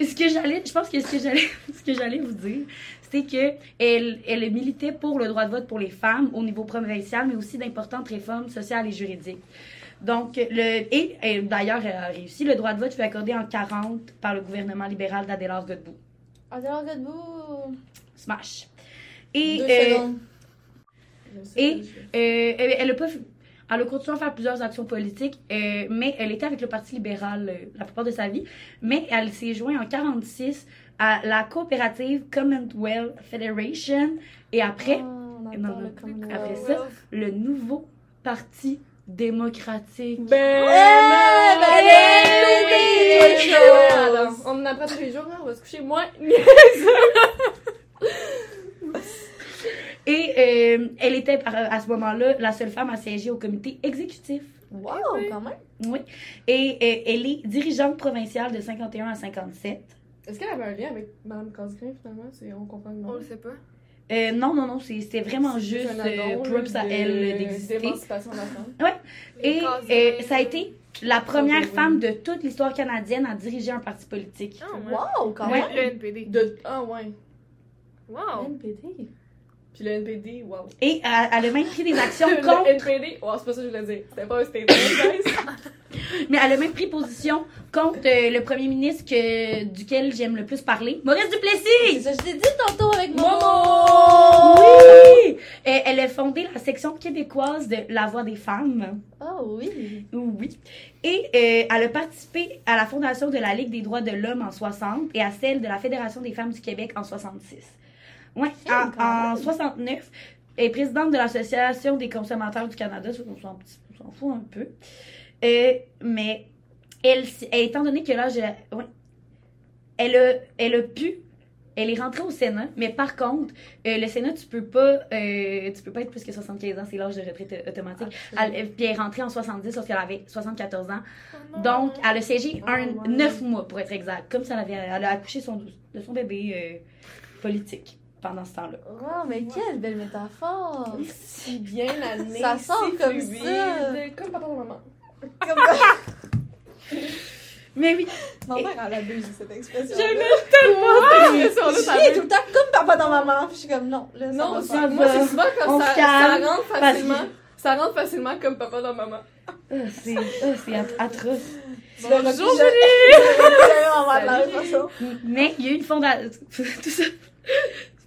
Et ce que j'allais, je pense que ce que j'allais, (laughs) ce que j'allais vous dire, c'est que elle, militait pour le droit de vote pour les femmes au niveau provincial, mais aussi d'importantes réformes sociales et juridiques. Donc, le, et, et d'ailleurs, elle a réussi. Le droit de vote fut accordé en 40 par le gouvernement libéral d'Adélard Godbout. Alors, Godbout. Smash. Et, Deux euh, et- Euh, elle, a pas elle a continué à faire plusieurs actions politiques, euh, mais elle était avec le Parti libéral euh, la plupart de sa vie. Mais elle s'est jointe en 46 à la coopérative Commonwealth Federation et après non, non. Commonwealth. Après ça, le nouveau Parti démocratique. Ben, ben, ben, ben, ben, ben, On en apprend tous les jours, hein, on va se coucher. Moi, (laughs) Et euh, elle était par- à ce moment-là la seule femme à siéger au comité exécutif. Wow, quand même. Oui. Et euh, elle est dirigeante provinciale de 51 à 57. Est-ce qu'elle avait un lien avec Mme Casgrain finalement C'est- On comprend le On le sait pas. Euh, non, non, non, c'est- c'était vraiment C'est juste euh, props à elle d'exister. D'émancipation de la femme. Et euh, euh, ça a été la première oui. femme de toute l'histoire canadienne à diriger un parti politique. Ouais. Wow, quand Ouais. même. Le NPD. De... Ah ouais. Wow. NPD. Puis le NPD, wow. Et euh, elle a même pris des actions (laughs) le contre, NPD, wow, c'est pas ça que je voulais dire. C'était pas un statement, guys. (laughs) mais elle a même pris position contre euh, le premier ministre que, duquel j'aime le plus parler, Maurice C'est Duplessis. ça, je t'ai dit tantôt avec mon Oui! Euh, elle a fondé la section québécoise de La Voix des femmes. Oh oui. Oui. Et euh, elle a participé à la fondation de la Ligue des droits de l'homme en 60 et à celle de la Fédération des femmes du Québec en 66. Ouais, en, en même. 69, elle est présidente de l'Association des consommateurs du Canada, ça, on s'en fout un peu. Euh, mais elle, étant donné que l'âge ouais, elle a, elle a pu elle est rentrée au Sénat, mais par contre, euh, le Sénat, tu peux pas, euh, tu peux pas être plus que 75 ans, c'est l'âge de retraite automatique. Elle, elle- puis elle est rentrée en 70 lorsqu'elle avait 74 ans. Oh. Donc, elle a siégé Oh, un, ouais. 9 mois, pour être exact. Comme ça, elle, avait, elle a accouché son, de son bébé euh, politique pendant ce temps-là. Wow, mais quelle belle métaphore. Si bien amené. Ça sort si comme fluide, ça. Comme papa et maman. Mais oui, Ma mère, elle abuse cette expression. J'aimais tellement cette Je expression-là. suis tout le temps comme papa dans maman. Puis je suis comme non. Là, ça Non, va pas. moi, c'est souvent se ça, ça rentre facilement. que- Ça rentre facilement comme papa dans maman. C'est ah, c'est at- atroce. Bonjour, (laughs) Salut. façon. Mais il y a eu une fondation. (laughs) Tout ça.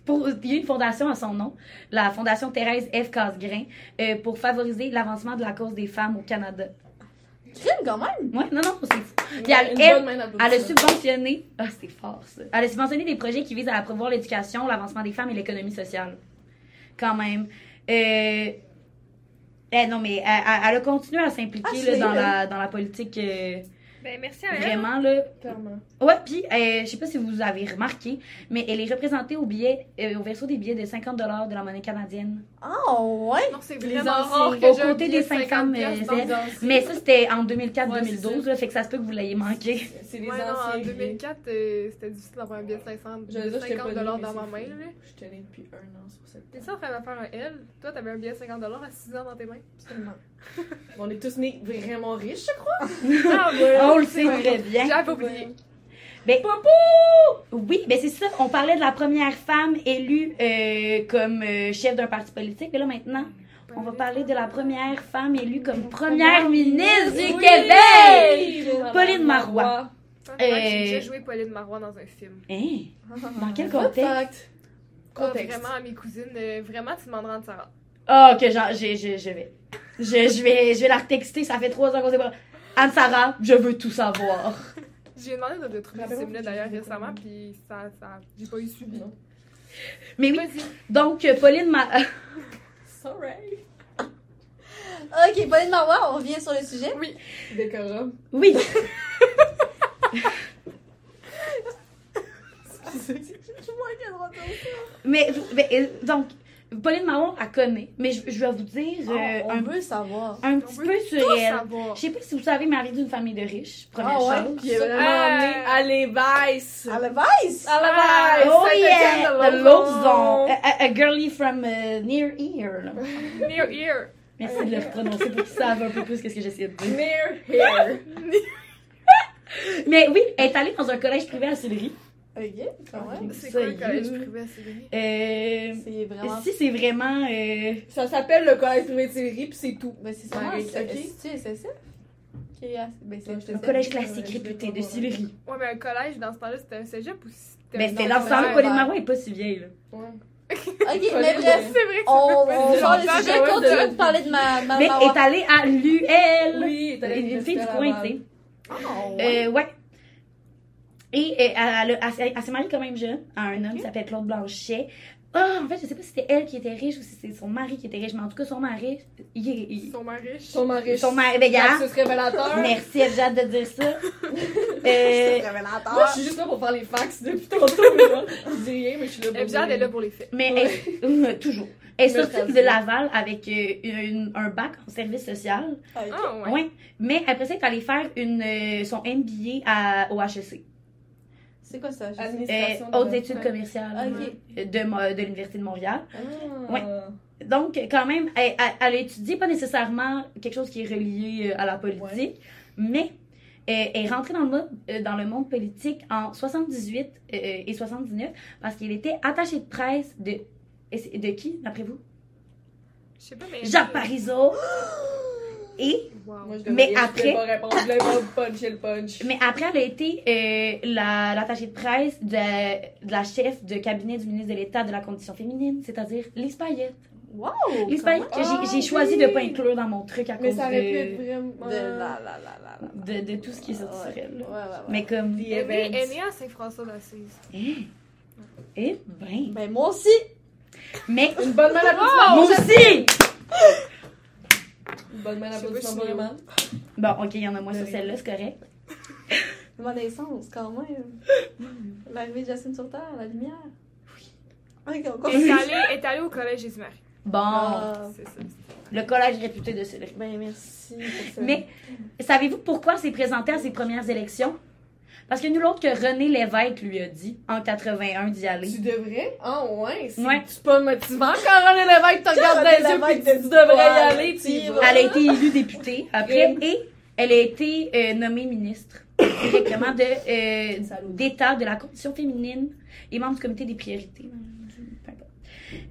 Pour, il y a une fondation à son nom, la Fondation Thérèse F. Casgrain, euh, pour favoriser l'avancement de la cause des femmes au Canada. Crime quand même? Ouais, non, non, c'est Puis elle- elle- Elle a subventionné. Ah, c'est fort, ça. Elle a subventionné des projets qui visent à promouvoir l'éducation, l'avancement des femmes et l'économie sociale. Quand même. Euh. eh, non, mais elle, elle- a continué à s'impliquer Ah, là, dans, la, dans la politique. euh, Ben, merci à elle. vraiment, là. Clairement. Ouais, puis euh, je sais pas si vous avez remarqué, mais elle est représentée au billet, euh, au verso des billets de 50 de la monnaie canadienne. Oh ouais? Non, c'est vraiment rare que Aux côtés des de cinq 50 femmes, piastres euh. Mais ça, c'était en Ouais, 2004-2012, c'est là, fait que ça se peut que vous l'ayez manqué. C'est les Ouais, non, anciens. en 2004, euh, c'était difficile d'avoir un billet de 500, Je j'étais 50 pas dollars dans ma main. Là. Je allée depuis un an sur cette T'es ça en train de faire un L? Toi, t'avais un billet de 50 dollars à 6 ans dans tes mains? Absolument. (laughs) On est tous nés vraiment riches, je crois. Ah, ouais. On le sait très bien. J'avais oublié. Ben, Oui, ben c'est ça. On parlait de la première femme élue euh, comme euh, chef d'un parti politique. Mais là, maintenant, on va parler de la première femme élue comme première ministre du Oui! Québec! Pauline Marois. Fact, Euh, J'ai déjà joué Pauline Marois dans un film. Hein? Dans quel contexte? Ah, Contexte. vraiment, à mes cousines, euh, vraiment, tu demanderas de Sarah. Ah, ok, genre, je, vais. Je, je vais. Je vais la retexter. Ça fait trois ans qu'on sait pas. Anne-Sara, je veux tout savoir. J'ai demandé de, de trouver ce film-là que d'ailleurs j'ai récemment, puis ça, ça, j'ai pas eu suivi. Non. Mais oui, donc, euh, Pauline Ma... (laughs) Sorry. Ok, Pauline Marois, on revient sur le sujet. Décorum. Oui. (laughs) (laughs) Mais, mais, euh, donc, Pauline Marois, elle connaît. Mais je, je vais vous dire euh, Oh, on un, veut savoir. un On petit veut peu tout sur elle. savoir. Je sais pas si vous savez, mais elle vient d'une famille de riches, première Ah ouais, chose. Puis elle est vraiment Ah. à l'évice. À la Vice! À Ah, base. Oh yeah! de The Lauzon. Lausanne. A, a- a girlie from uh, near là. (laughs) Near ear. Merci de le prononcer pour qu'ils savent un peu plus qu'est-ce que j'essaie de dire. Near here. (laughs) Mais oui, elle est allée dans un collège privé à Sillery. Ok, quand même. C'est Ça, quoi le collège you. privé à Sillery? Euh, C'est vraiment. si c'est vraiment... euh, Ça s'appelle le collège privé de Sillery, puis c'est tout. Ben, c'est sûrement. Ouais, c'est- ok. C'est-tu SSF? Qui est à- Ben, c'est un collège classique réputé de Sillery. Ouais, mais un collège, dans ce temps-là, c'était un cégep ou c'était Mais un c'était ouais, Pauline ouais. Marois est pas si vieille, là. Ouais. Ok, (laughs) mais bref. C'est vrai que ça On, on sort le sujet, ouais, continue de- de parler de ma, ma Mais est allée à l'UL. Oui, t'as Une, une fille du coin, tu sais. Ah, ouais. Ouais. Et elle, a- elle s'est- elle s'est mariée quand même jeune à un homme qui s'appelle Claude Blanchet. Ah, en fait, je sais pas si c'était elle qui était riche ou si c'est son mari qui était riche, mais en tout cas, son mari, il, il- mal riches. Son mari. son mari, ben, gars, C'est révélateur. merci, hâte de dire ça. (laughs) Euh, Moi, je suis juste là pour faire les fax depuis tantôt, mais là, je dis rien, mais je suis là pour dire est là pour les faits. mais elle- euh, (laughs) toujours. Elle est sortie de Laval avec euh, une- un bac en service social. Ah, ouais. Ouais. Mais après ça, elle est allée faire une, euh, son MBA à, au HEC. C'est quoi ça? Euh, Administration. hautes la- études commerciales Ah, euh, de, l'Université de Montréal. Ah. Ouais. Donc, quand même, elle, elle- étudié pas nécessairement quelque chose qui est relié euh, à la politique, mais euh, elle est rentrée dans le, monde, euh, dans le monde politique en 78 euh, et 79 parce qu'elle était attachée de presse de... De qui, d'après vous? Je sais pas, mais. Jacques Parizeau. (gasps) (gasps) Et, Wow. Mais je après- mais après, elle a été euh, la- l'attachée de presse de, de la chef de cabinet du ministre de l'État de la Condition féminine, c'est-à-dire Lise Payette. Wow! Lise Payette que j'ai- Ah, j'ai choisi de oui. pas inclure dans mon truc à Mais cause ça aurait pu de, être vraiment. De la la la la la. de, de tout ce qui est sorti sur elle. Ouais, ouais, ouais. Mais comme... Elle est née- à Saint-François d'Assise. Eh, eh ben... Ben, moi aussi! Mais... Une bonne main d'applaudissement. Moi aussi! (laughs) Bonne si- pour Roman. Bon, ok, il y en a moins sur celle-là, c'est correct. (laughs) Ma naissance, quand même. L'arrivée de Jacinthe sur Terre, la lumière. Oui. Ok, on Elle est allée, elle est allée au collège Jésus-Marie. Bon, Ah, C'est ça. le collège réputé de Cédric. ben, merci pour ça. Mais savez-vous pourquoi elle s'est présentée à ses premières élections? Parce que nul autre que René Lévesque lui a dit en 81 d'y aller. Tu devrais? Ah ouais, c'est Ouais. c'est pas motivant quand René Lévesque te regarde dans les yeux pis tu devrais y aller, tu y vas. Elle a été élue députée après et elle a été euh, nommée ministre directement de euh, d'État de la condition féminine et membre du comité des priorités.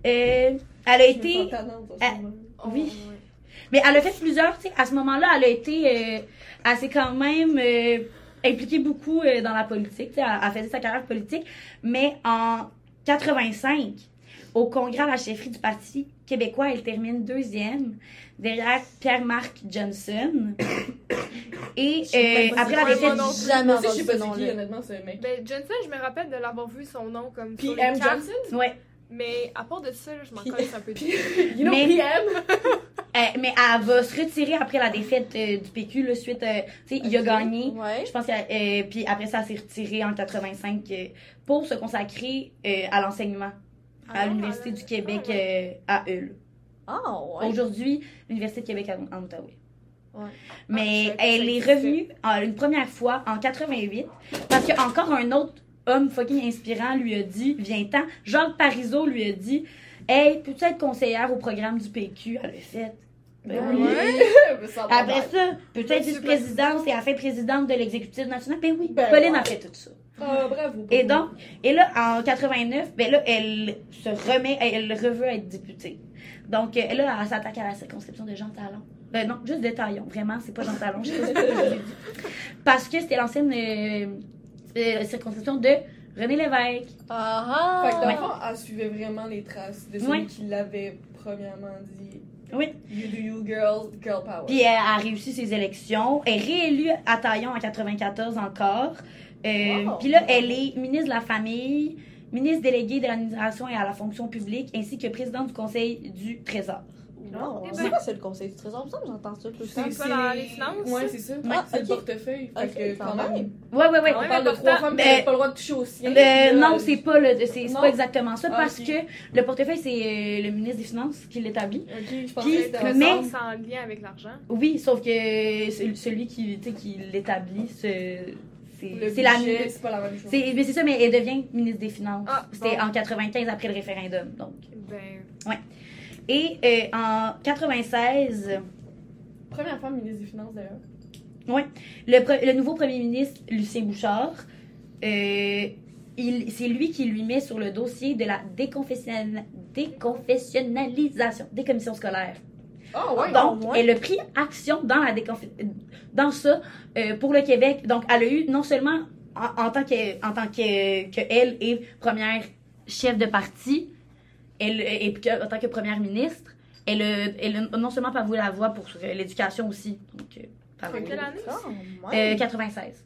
Euh, elle a été moment. Oui. Mais elle a fait plusieurs, tu sais, à ce moment-là, elle a été, euh, elle s'est quand même euh, impliquée beaucoup euh, dans la politique, elle, elle faisait sa carrière politique, mais en 85, au congrès à la chefferie du Parti québécois, elle termine deuxième, derrière Pierre-Marc Johnson. (coughs) Et euh, après la défaite. Jamais entendu je sais ce pas c'est qui, nom-là. honnêtement, ce mec. Ben, Johnson, je me rappelle de l'avoir vu son nom comme PM. Johnson? Ouais. Mais à part de ça, là, je m'en connais un peu. (laughs) You know Mais- PM? (laughs) Euh, mais elle va se retirer après la défaite euh, du PQ, là, suite, euh, tu sais, il a gagné. Ouais. Je pense que euh, puis après ça, elle s'est retirée en 85 euh, pour se consacrer euh, à l'enseignement à Ah, l'Université ah, du Québec ah, euh, à Hull. Ah, ouais. Aujourd'hui, l'Université de Québec en, en Outaouais. Ouais. Mais Ah, elle est revenue une première fois en 88 parce que encore un autre homme fucking inspirant lui a dit viens-t'en. Jacques Parizeau lui a dit Hey, peux-tu être conseillère au programme du PQ Elle l'a fait. Ben oui. Ouais. (laughs) Ça Après ça, peut-être C'est vice-présidence et elle fait présidente de l'exécutif national. Ben oui, Ben Pauline ouais. a fait tout ça. Ah, bravo. Et donc, et là, en 89, ben là, elle se remet, elle reveut être députée. Donc, euh, là, elle s'attaque à la circonscription de Jean Talon. Ben non, juste de Taillon, vraiment, c'est pas Jean Talon, je sais pas ce que dit. Parce que c'était l'ancienne euh, euh, circonscription de René Lévesque. Ah, Fait que dans ah. le fond, elle suivait vraiment les traces de celui Ouais. qui l'avait premièrement dit. Oui. You do you, girl, girl power. Puis elle a réussi ses élections. Elle est réélue à Taillon en 94 encore. Euh, Wow. Puis là, elle est ministre de la Famille, ministre déléguée de l'administration et à la fonction publique, ainsi que présidente du Conseil du Trésor. Non, c'est quoi, c'est le conseil du trésor? Ça, j'entends ça tout le temps. C'est pas dans les finances, Ouais, c'est ça. Ah, c'est le portefeuille. Fait que quand même. même. Ouais, ouais, ouais. On Ouais, parle de trois femmes qui pas le droit de toucher au sien. Euh, non, c'est pas le, c'est pas exactement ça Ah, parce que le portefeuille c'est euh, le ministre des Finances qui l'établit. Ok, je Mais c'est en lien avec l'argent. Oui, sauf que celui qui, tu sais, qui l'établit, c'est Le c'est la c'est pas la même chose. c'est mais c'est ça, mais elle devient ministre des Finances. Ah, C'était bon. en 95 après le référendum, donc. Ben, Et euh, en 96, Première femme ministre des Finances d'ailleurs. le, pre- le nouveau premier ministre Lucien Bouchard, euh, il- c'est lui qui lui met sur le dossier de la déconfessionnal- déconfessionnalisation des commissions scolaires. Ah ouais. Donc, ouais. elle a pris action dans, la dans ça euh, pour le Québec. Donc, elle a eu non seulement en, en tant que en tant que, que elle est première chef de parti, elle et en tant que première ministre, elle, a- elle a non seulement pas la voix pour euh, l'éducation aussi. Donc, euh, par En quelle année? Ah, euh, ouais. 96.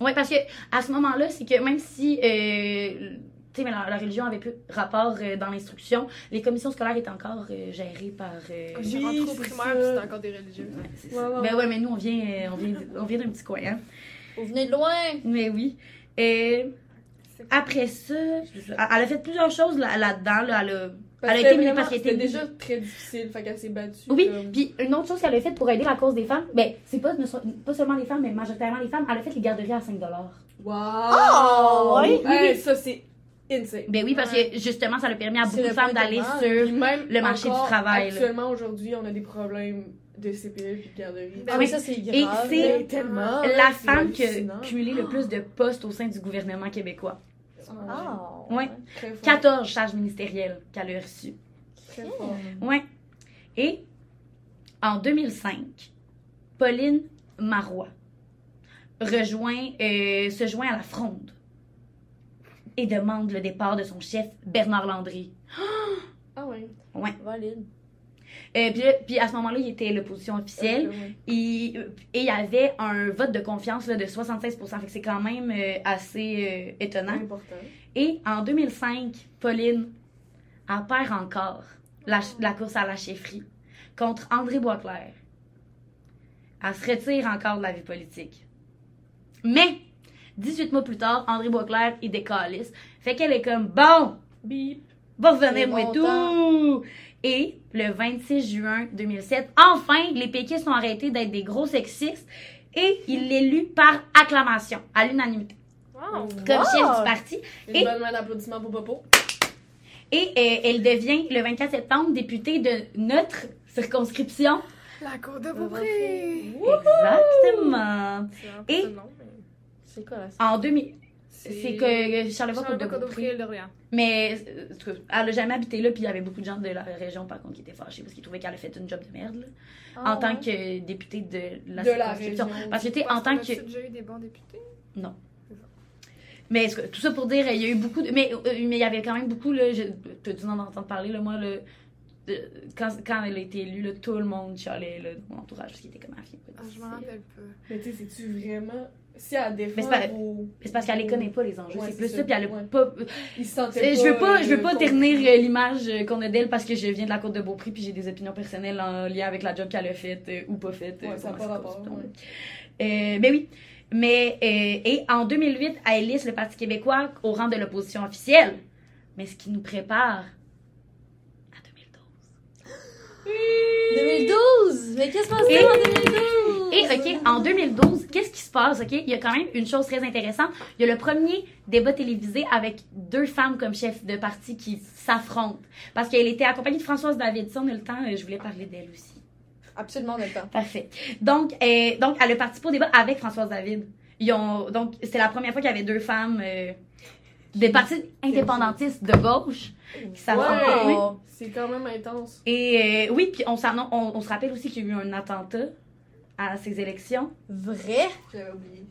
Oui, parce que à ce moment-là, c'est que même si euh, tu sais, mais la, la religion avait plus rapport euh, dans l'instruction, les commissions scolaires étaient encore euh, gérées par. euh, Oui, au primaire, c'était encore des religieux. ouais, c'est Ouais, ça. ouais, Ben ouais. ouais, mais nous, on vient, euh, on vient, on vient d'un petit coin, hein. Vous venez de loin. Mais oui. Euh, après ça, elle a fait plusieurs choses là- là-dedans. Là, elle a Parce Elle a été vraiment, parce qu'elle était déjà très difficile, fait qu'elle s'est battue. Oui, comme- puis une autre chose qu'elle a faite pour aider la cause des femmes, ben, c'est pas, seulement les femmes, mais majoritairement les femmes, elle a fait les garderies à 5 Wow! Oh, oui, Hey, ça, c'est insane. Ben oui, parce Ouais. que justement, ça a permis à C'est beaucoup de femmes d'aller sur. même le marché du travail. Actuellement, aujourd'hui, on a des problèmes de CPE puis de garderie. Ben Ah oui. ça, c'est Et grave. c'est Mais tellement. La c'est femme qui a cumulé le plus de postes au sein du gouvernement québécois. Ah. Ouais. Très fort. 14 charges ministérielles qu'elle a reçues. Très. Ouais. Et en 2005, Pauline Marois rejoint, euh, se joint à la fronde et demande le départ de son chef Bernard Landry. Ah ouais. Valide. Euh, puis, à ce moment-là, il était l'opposition officielle. Ouais. Il- et il y avait un vote de confiance là, de 76% Fait que c'est quand même euh, assez euh, étonnant. Important. Et en 2005, Pauline, elle perd encore la, la course à la chefferie contre André Boisclair. Elle se retire encore de la vie politique. Mais, 18 mois plus tard, André Boisclair, il décalisse. Fait qu'elle est comme, bon, Bip. va revenir moi bon tout. Et le 26 juin 2007, enfin, les péquistes ont arrêté d'être des gros sexistes et il l'élu par acclamation, à l'unanimité, Wow. comme Wow. chef du parti. Une Et- bonne main d'applaudissement pour Popo. Et euh, elle devient le 24 septembre députée de notre circonscription. La cour de Beaupré. Exactement. Et- C'est quoi là? En 2000. C'est que Charlevoix Côte Lorient. Mais euh, elle a jamais habité là, puis il y avait beaucoup de gens de la région par contre qui étaient fâchés parce qu'ils trouvaient qu'elle a fait une job de merde là, Ah, en tant que députée de la De la région. Parce que tu sais, en tant que déjà eu des bons députés? Mais est-ce que- tout ça pour dire, il y a eu beaucoup de. Mais euh, mais il y avait quand même beaucoup, là. Tu as dû en entendre parler, là. Moi, le, quand, quand elle a été élue, là, tout le monde chialait, là, dans mon entourage, parce qu'il était comme un film. Ah, je m'en rappelle pas. Mais tu sais, c'est-tu vraiment. Si elle défend Mais c'est pas- parce qu'elle les connaît pas, les enjeux. Ouais, c'est plus ça. puis elle a Ouais. pas. Ils se sentaient je veux pas, euh, je veux pas ternir euh, l'image euh, qu'on a d'elle parce que je viens de la côte de Beaupré puis j'ai des opinions personnelles en lien avec la job qu'elle a faite euh, ou pas faite. euh, Ouais, ça pas rapport. Euh, ben oui. Mais, euh, et en 2008, elle lisse le Parti québécois au rang de l'opposition officielle. Mais ce qui nous prépare à 2012. 2012! Mais qu'est-ce qu'on se en 2012? Et, OK, en 2012, qu'est-ce qui se passe, OK? Il y a quand même une chose très intéressante. Il y a le premier débat télévisé avec deux femmes comme chef de parti qui s'affrontent. Parce qu'elle était accompagnée de Françoise David. Si on a le temps, euh, je voulais parler d'elle aussi. Absolument, on a le temps. Parfait. Donc, euh, donc elle a participé au débat avec Françoise David. Ils ont, donc, c'est la première fois qu'il y avait deux femmes euh, des partis indépendantistes de gauche qui s'affrontaient. Ouais. Oh. C'est quand même intense. Et euh, oui, puis on, s'en- on, on se rappelle aussi qu'il y a eu un attentat à ces élections. Vrai? J'avais oublié.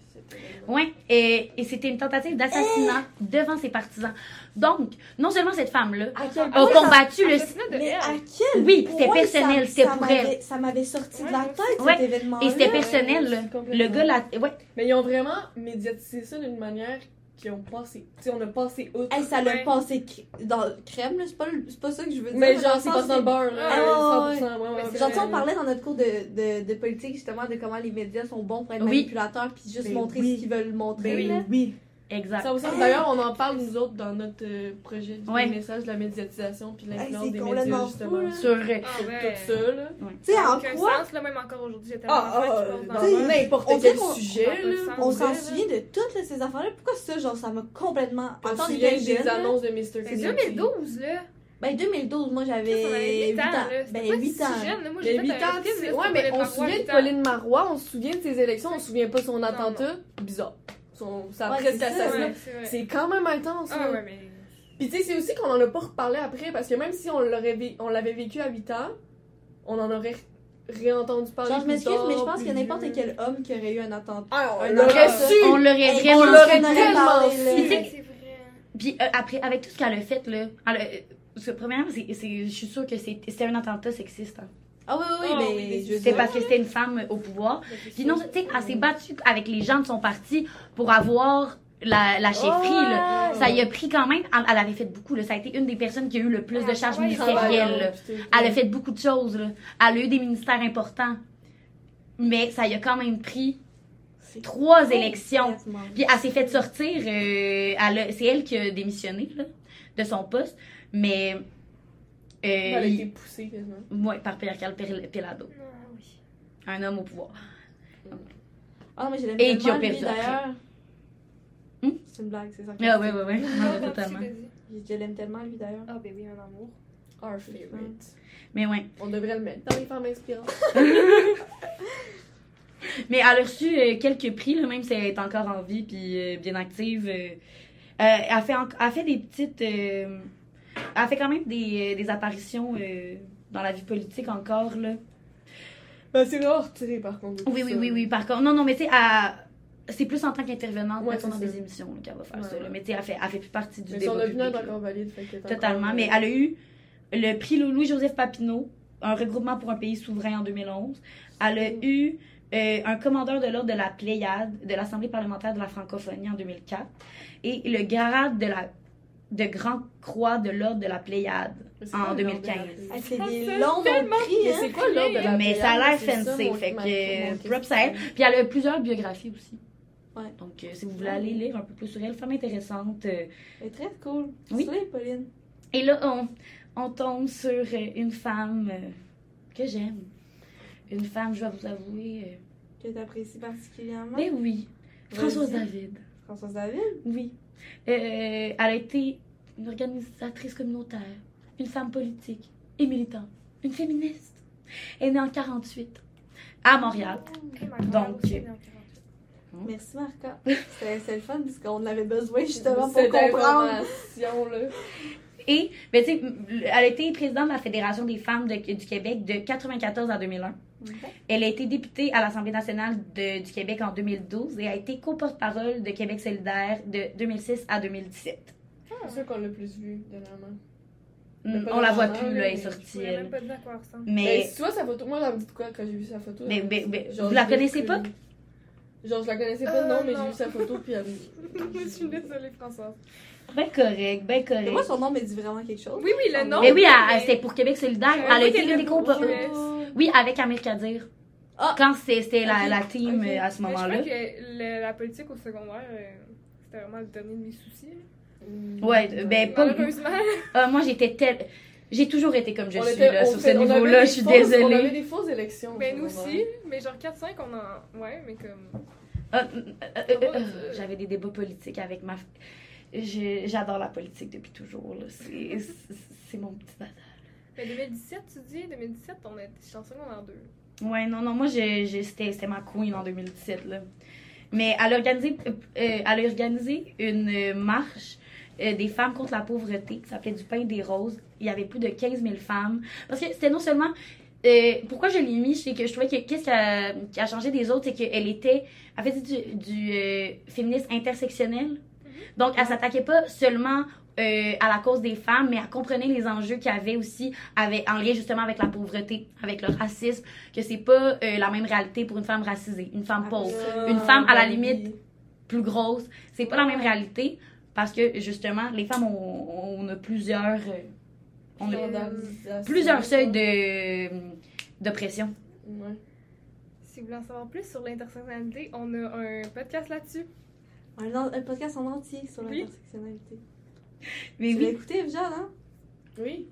Oui, et, et c'était une tentative d'assassinat devant ses partisans. Donc, non seulement cette femme-là a ça- combattu le... De Mais elle. à quel Oui, c'était personnel, c'était pour m'avait- Ça m'avait sorti de la tête, Ouais. cet événement Et c'était personnel, là. complètement. Le gars, là... Ouais, Mais ils ont vraiment médiatisé ça d'une manière qui ont passé. Tu sais, on a passé outre. Hey, ça l'a passé cr- dans le crème, là. C'est pas, pas ça que je veux dire. Mais genre, c'est sens, pas dans le beurre, là. Ah, 100%. Ouais, ouais, c'est Genre, tu sais, ouais. on parlait dans notre cours de, de, de politique, justement, de comment les médias sont bons pour être Oui. manipulateurs puis juste Ben montrer oui. ce qu'ils veulent montrer, Ben là. oui. Exact. Ça aussi, D'ailleurs, on en parle, nous autres, dans notre euh, projet du Ouais. message de la médiatisation puis l'influence c'est des médias, justement. fou. Sur... euh, Ah Sur ouais. tout ça, là. Tu sais, en quoi? sens, là, même encore aujourd'hui, j'ai Ah, ah, dans n'importe on quel sujet. On pour s'en souvient de toutes là, ces affaires-là. Pourquoi ça, genre, ça m'a complètement. On se Attends, souvient des annonces de Mr. C'est Kennedy. 2012, là. Ben, 2012, moi, on j'avais avait 8 8 ans. Ben, pas 8 si ans. jeune, là. Moi, Mais j'ai 8 fait un ans, ouais, mais Pauline on se Marois, souvient de 8 ans. Pauline Marois, on se souvient de ses élections, on se souvient pas de son attentat. Bizarre. Son, sa Ouais, presque c'est quand même intense, Ah ouais, mais... Puis tu sais, c'est aussi qu'on en a pas reparlé après, parce que même si on l'aurait vé- on l'avait vécu à 8 ans, on en aurait réentendu parler Genre, je m'excuse, mais je pense plus qu'il y a n'importe quel homme qui aurait eu un attentat. Ah, on l'aurait su! On l'aurait vraiment... on l'aurait tellement su. Puis, euh, après, avec tout ce qu'elle a fait, là, elle a- parce que premièrement, c'est, c'est- je suis sûre que c'est- c'était un attentat sexiste. hein. Ah oui, oui, oui, Ah, mais oui, mais C'est parce que c'était une femme au pouvoir. Puis non, tu sais, elle s'est battue avec les gens de son parti pour avoir la, la chefferie, là. Ça y a pris quand même. Elle, elle avait fait beaucoup, là. Ça a été une des personnes qui a eu le plus de charges Ouais, ministérielles. Elle a fait beaucoup de choses, là. Elle a eu des ministères importants. Mais ça y a quand même pris trois élections. Puis elle s'est fait sortir. euh, c'est elle qui a démissionné, là, de son poste. Mais. Euh, Elle a été poussée quasiment. ouais, par Pierre Carl Pelado, Ah oui. un homme au pouvoir. Ah, mais je l'aime Et qui lui, perdu d'ailleurs. Hmm? C'est une blague, c'est ça. Ah ouais, ouais, ouais. Non, (laughs) totalement. Je l'aime tellement, lui, d'ailleurs. Ah, ben oui, un amour. Our favorite. Mais ouais. On devrait le mettre dans les femmes inspirantes. (laughs) (laughs) Mais elle a reçu euh, quelques prix, là, même si elle est encore en vie puis euh, bien active. euh, euh, elle, fait en- elle fait des petites. Euh, elle fait quand même des, euh, des apparitions euh, dans la vie politique encore, là. Ben, c'est rare retiré par contre. Oui, oui, oui, oui. Par contre, non, non, mais tu sais, c'est plus en tant qu'intervenante, Ouais, dans des émissions qu'elle va faire Ouais, ça. là. Mais tu sais, elle fait, elle fait plus partie du Mais débat son opinion est public, là. encore valide. Fait que Totalement. encore- Mais elle a eu le prix Louis-Joseph Papineau, un regroupement pour un pays souverain en 2011. Elle a eu euh, un commandeur de l'ordre de la Pléiade de l'Assemblée parlementaire de la francophonie en 2004 et le grade de la de Grand Croix de l'ordre de la Pléiade c'est en quoi le 2015. l'ordre de la Elle Pléiade? fait des longs prix, hein? c'est quoi l'ordre de la Mais ça a Pléiade? l'air C'est ça, fancy, fait que mon props à elle. question. Puis elle a plusieurs biographies aussi. Ouais. Donc euh, si vous voulez aller lire un peu plus sur elle, femme intéressante. euh, Elle est très cool. Oui. Pauline. Et là, on, on tombe sur euh, une femme euh, que j'aime. Une femme, je vais vous avouer. Que t'apprécies particulièrement. euh, mais oui, Françoise. David. Françoise David? Oui. Euh, elle a été une organisatrice communautaire, une femme politique et militante, une féministe. Elle est née en 48 à Montréal. Ma Donc, 48. Merci, Marca. C'était c'était le fun parce qu'on avait besoin justement pour Cette comprendre. là. Et, ben, tu sais, m- elle a été présidente de la Fédération des femmes de- du Québec de 94 à 2001. Elle a été députée à l'Assemblée nationale de- du Québec en 2012 et a été co-porte-parole de Québec solidaire de 2006 à 2017. C'est sûr qu'on l'a plus vu dernièrement. Mm, On la voit plus, là, elle est sortie, elle. même pas dire à quoi elle ressemble. Mais Mais, Ben, tu vois sa photo, moi j'avais dit de quoi quand j'ai vu sa photo? Mais- mais- dit- mais genre, vous la connaissez pas? Genre je la connaissais pas, Euh, non, mais j'ai vu sa photo puis elle. (laughs) Je suis désolée, Françoise. ben correct, ben Mais moi, correct. son nom me dit vraiment quelque chose. Oui, oui, le nom. Mais oui, elle- elle- c'était pour Québec solidaire. Elle a été qu'elle une des co. Oui, avec Amir Kadir. Ah! Quand c'était la, team euh, à ce Mais je moment-là. crois que le- la politique au secondaire, euh, c'était vraiment le dernier de mes soucis. là. Ouais, ben pas. (laughs) Ah, moi, j'étais tel. J'ai toujours été comme je On suis était- là, sur ce fait- niveau-là. Je suis fausses- On avait désolée. des fausses élections. Ben nous aussi, mais genre 4-5, on en. Ouais, mais comme. Ah, euh, euh, euh, euh, J'avais des débats politiques avec ma. J'adore la politique depuis toujours. là. C'est (laughs) c'est- c'est mon petit dada. Mais 2017, tu dis? 2017, on est j'étais en secondaire 2. Ouais, non, non, moi, c'était ma queen en 2017. Là. Mais elle a organisé, euh, euh, elle a organisé une euh, marche euh, des femmes contre la pauvreté qui s'appelait Du pain des roses. Il y avait plus de 15 000 femmes. Parce que c'était non seulement. euh, pourquoi je l'ai mis, c'est que je trouvais que qu'est-ce qui a, changé des autres, c'est qu'elle était. Elle faisait du, du féminisme intersectionnel. Donc, elle s'attaquait pas seulement euh, à la cause des femmes, mais elle comprenait les enjeux qu'il y avait aussi avec, en lien justement avec la pauvreté, avec le racisme, que c'est pas euh, la même réalité pour une femme racisée, une femme pauvre, Ah, Une femme, à la ben limite, plus grosse. C'est pas la même réalité parce que justement, les femmes, on, on a plusieurs, euh, on a Standardisation. plusieurs seuils de d'oppression. Ouais. Si vous voulez en savoir plus sur l'intersectionnalité, on a un podcast là-dessus. Un, un podcast en entier sur Oui. (laughs) Mais Tu l'as oui, écouté, Evja, hein? Oui.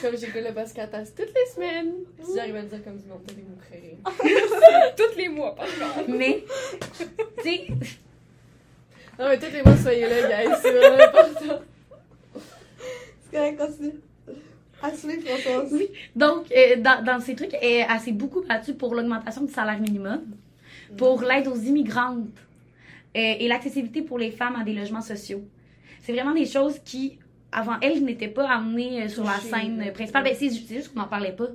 Comme j'écoute le Pascatas toutes les semaines. Si j'arrive à le dire comme du monde, vous créer. (laughs) Tous les mois, par contre. mais (laughs) tu sais, Non, mais tous les mois, soyez là, guys. C'est vraiment important. C'est correct, continue. Françoise. Oui. Donc, euh, dans, dans ces trucs, elle, elle s'est beaucoup battue pour l'augmentation du salaire minimum, pour l'aide aux immigrantes euh, et l'accessibilité pour les femmes à des logements sociaux. C'est vraiment des choses qui, avant elle, n'étaient pas amenées euh, sur la scène ouais. principale. Ben, c'est ju- c'est juste qu'on n'en parlait pas.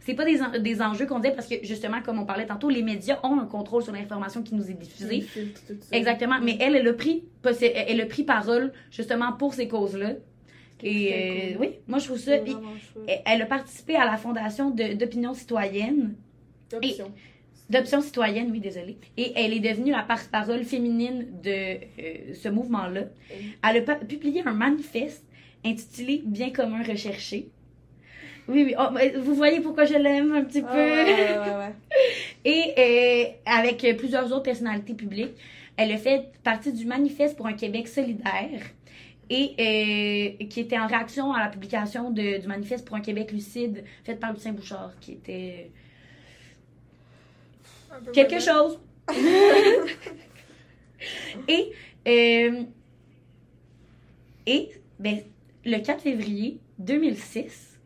C'est pas des, en- des enjeux qu'on disait parce que, justement, comme on parlait tantôt, les médias ont un contrôle sur l'information qui nous est diffusée. Tout. Exactement. Mais elle, elle a pris, possi- elle a pris parole justement pour ces causes-là. Et euh, cool. oui, moi je trouve ça. Puis, elle- a participé à la fondation d'opinion citoyenne. Option. D'option citoyenne, oui, désolée. Et elle est devenue la porte-parole féminine de euh, ce mouvement-là. Elle a publié un manifeste intitulé Bien commun recherché. Oui, oui. Oh, vous voyez pourquoi je l'aime un petit Ah, peu. ouais, ouais, ouais, ouais. (laughs) Et euh, avec euh, plusieurs autres personnalités publiques, elle a fait partie du manifeste pour un Québec solidaire et euh, qui était en réaction à la publication de- du manifeste pour un Québec lucide fait par Lucien Bouchard, qui était quelque chose. (laughs) et euh, et ben, le 4 février 2006,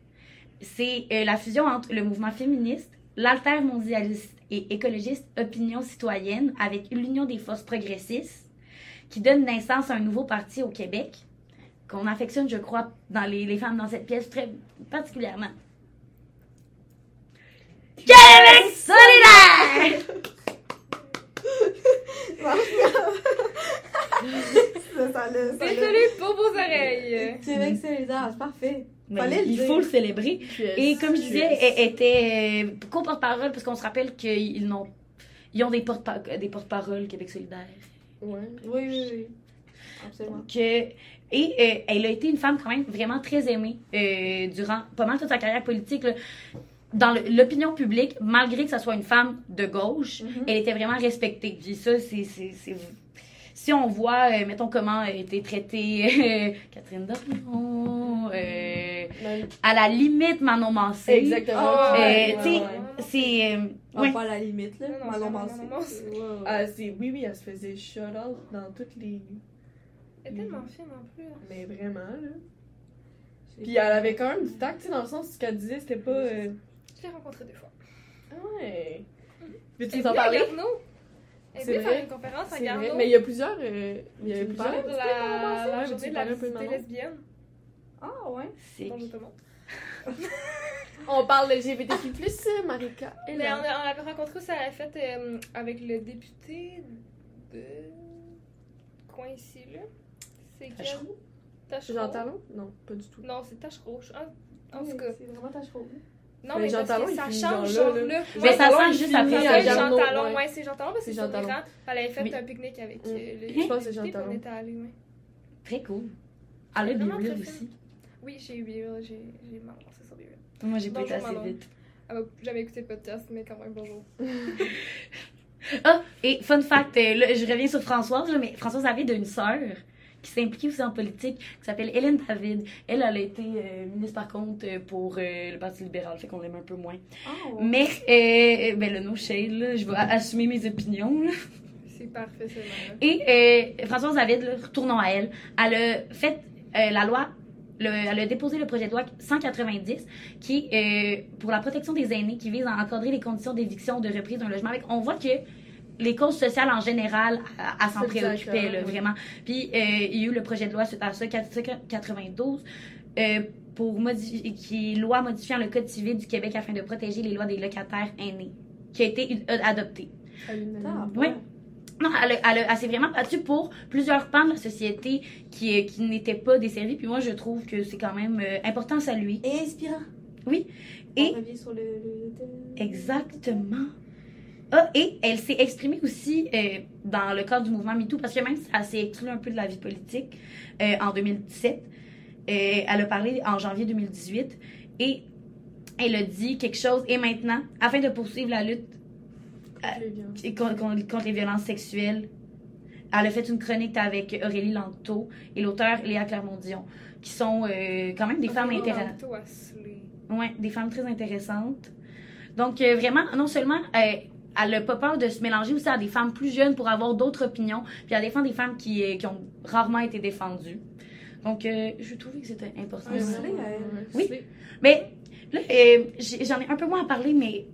c'est euh, la fusion entre le mouvement féministe, l'altermondialiste et écologiste Opinion citoyenne avec l'Union des forces progressistes qui donne naissance à un nouveau parti au Québec qu'on affectionne, je crois, dans les, les femmes dans cette pièce très particulièrement. Québec solidaire! Ça, ça l'a- ça l'a- Désolé pour vos oreilles. Québec solidaire, c'est parfait. Mais il faut le célébrer. Et comme je disais, elle était euh, co-porte-parole parce qu'on se rappelle qu'ils n'ont ils ont des porte des porte-paroles Québec solidaire. Ouais. Oui, oui, oui. Absolument. Que, et euh, elle a été une femme quand même vraiment très aimée euh, durant pas mal toute sa carrière politique. là. Dans l'opinion publique, malgré que ce soit une femme de gauche, Mhm. elle était vraiment respectée. Puis ça, c'est... Si on voit, euh, mettons, comment a été traitée euh, Catherine Dorion, euh, à la limite Manon Mancé. Exactement. Ouais, tu sais, ouais. c'est... euh, pas à la limite, là. Non, non, Manon non, Mancé. Ah, c'est... Oui, oui, elle se faisait shout-out dans toutes les... Elle est tellement fine en plus. Mais vraiment, là. Puis elle avait quand même du tact, tu sais, dans le sens, ce qu'elle disait, c'était pas... Je l'ai rencontrée deux fois. Ah ouais. Veux-tu Elle nous en parler? Elle vrai. faire une conférence à C'est vrai. Garneau. Mais il y a plusieurs... euh, Il y a Tu plusieurs... Veux-tu la, la de journée de la de visite lesbienne Ah, ouais. C'est- dans l'automne. (laughs) On parle LGBTQ+, euh, Marika. Et Mais on, là. a- on l'avait rencontré aussi à la fête euh, avec le député de coin ici, là. C'est? Tachereau? Tachereau. Jean Talon? Non, pas du tout. Non, c'est Tachereau. En, en Oui, tout cas. C'est vraiment tâche rouge. Non, Mais mais, Jean parce Talon, que il ça change, genre genre là. Mais ça il juste après à c'est Jean Talon, ouais. ouais, c'est Jean Talon parce que C'est grand. Elle avait fait Oui. un pique-nique avec Mm. euh, le Je pense que c'est Jean Talon. On était allés, ouais. Très cool. Très reels fine. aussi. Oui, j'ai eu Beer, j'ai j'ai mal lancé sur Beer. Moi, j'ai pas été assez vite. Elle m'a jamais écouté le podcast, mais quand même, bonjour. (laughs) Ah, et fun fact, euh, là, je reviens sur Françoise, mais Françoise avait une sœur qui s'est impliquée aussi en politique, qui s'appelle Hélène David. Elle, elle a été euh, ministre, par contre, euh, pour euh, le Parti libéral, fait qu'on l'aime un peu moins. Ouais. Mais, euh, ben, le no shade, là, je vais assumer mes opinions, là. C'est parfait, c'est. Et Françoise David, là, retournons à elle, elle a fait la loi, le- elle a déposé le projet de loi 190 qui euh, pour la protection des aînés, qui vise à encadrer les conditions d'éviction ou de reprise d'un logement. Avec, on voit que les causes sociales en général, à, à s'en préoccuper, exact, là, oui. vraiment. Puis euh, il y a eu le projet de loi suite à ça, 492, euh, pour modifier, qui est loi modifiant le Code civil du Québec afin de protéger les lois des locataires aînés, qui a été euh, adopté. Ah, Oui. Non, elle, a- elle, a- elle s'est vraiment battue pour plusieurs pans de la société qui, qui n'étaient pas desservis. Puis moi, je trouve que c'est quand même euh, important à saluer. Et inspirant. Oui. On Et revient sur le. le- exactement. Ah, et elle s'est exprimée aussi euh, dans le cadre du mouvement MeToo, parce que même si elle s'est exclue un peu de la vie politique euh, en 2017, euh, elle a parlé en janvier 2018 et elle a dit quelque chose. Et maintenant, afin de poursuivre la lutte contre, les violences sexuelles. Elle a fait une chronique avec Aurélie Lanto et l'auteur Léa Clermont-Dion, qui sont euh, quand même des femmes intéressantes. Ouais, des femmes très intéressantes. Donc, euh, vraiment, non seulement euh, elle n'a pas peur de se mélanger aussi à des femmes plus jeunes pour avoir d'autres opinions, puis elle défend des femmes qui, euh, qui ont rarement été défendues. Donc, euh, je trouvais que c'était important. Ouais, vrai, Oui. Mais là, euh, j'en ai un peu moins à parler mais,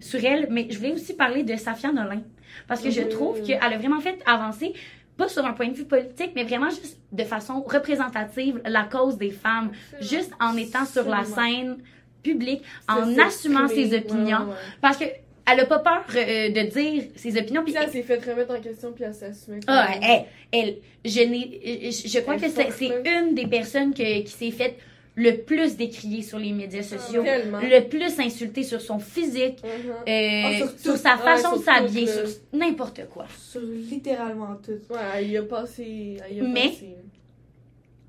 sur elle, mais je voulais aussi parler de Safia Nolin. Parce que je Mhm. trouve qu'elle a vraiment fait avancer, pas sur un point de vue politique, mais vraiment juste de façon représentative, la cause des femmes. Juste en étant sur la scène publique, en assumant ses opinions. Parce que elle a pas peur euh, de dire ses opinions. Puis elle s'est fait remettre en question, puis elle s'est assumée. Ah, elle, elle, je n'ai, je, je crois Elle que c'est, une des personnes que- qui s'est fait le plus décrier sur les médias sociaux, Tellement. le plus insulter sur son physique, Mhm. euh, Ah, sur sa Ouais, façon sur de s'habiller, sur n'importe quoi. Sur littéralement tout. Ouais, elle y a passé. Elle y a Mais- passé.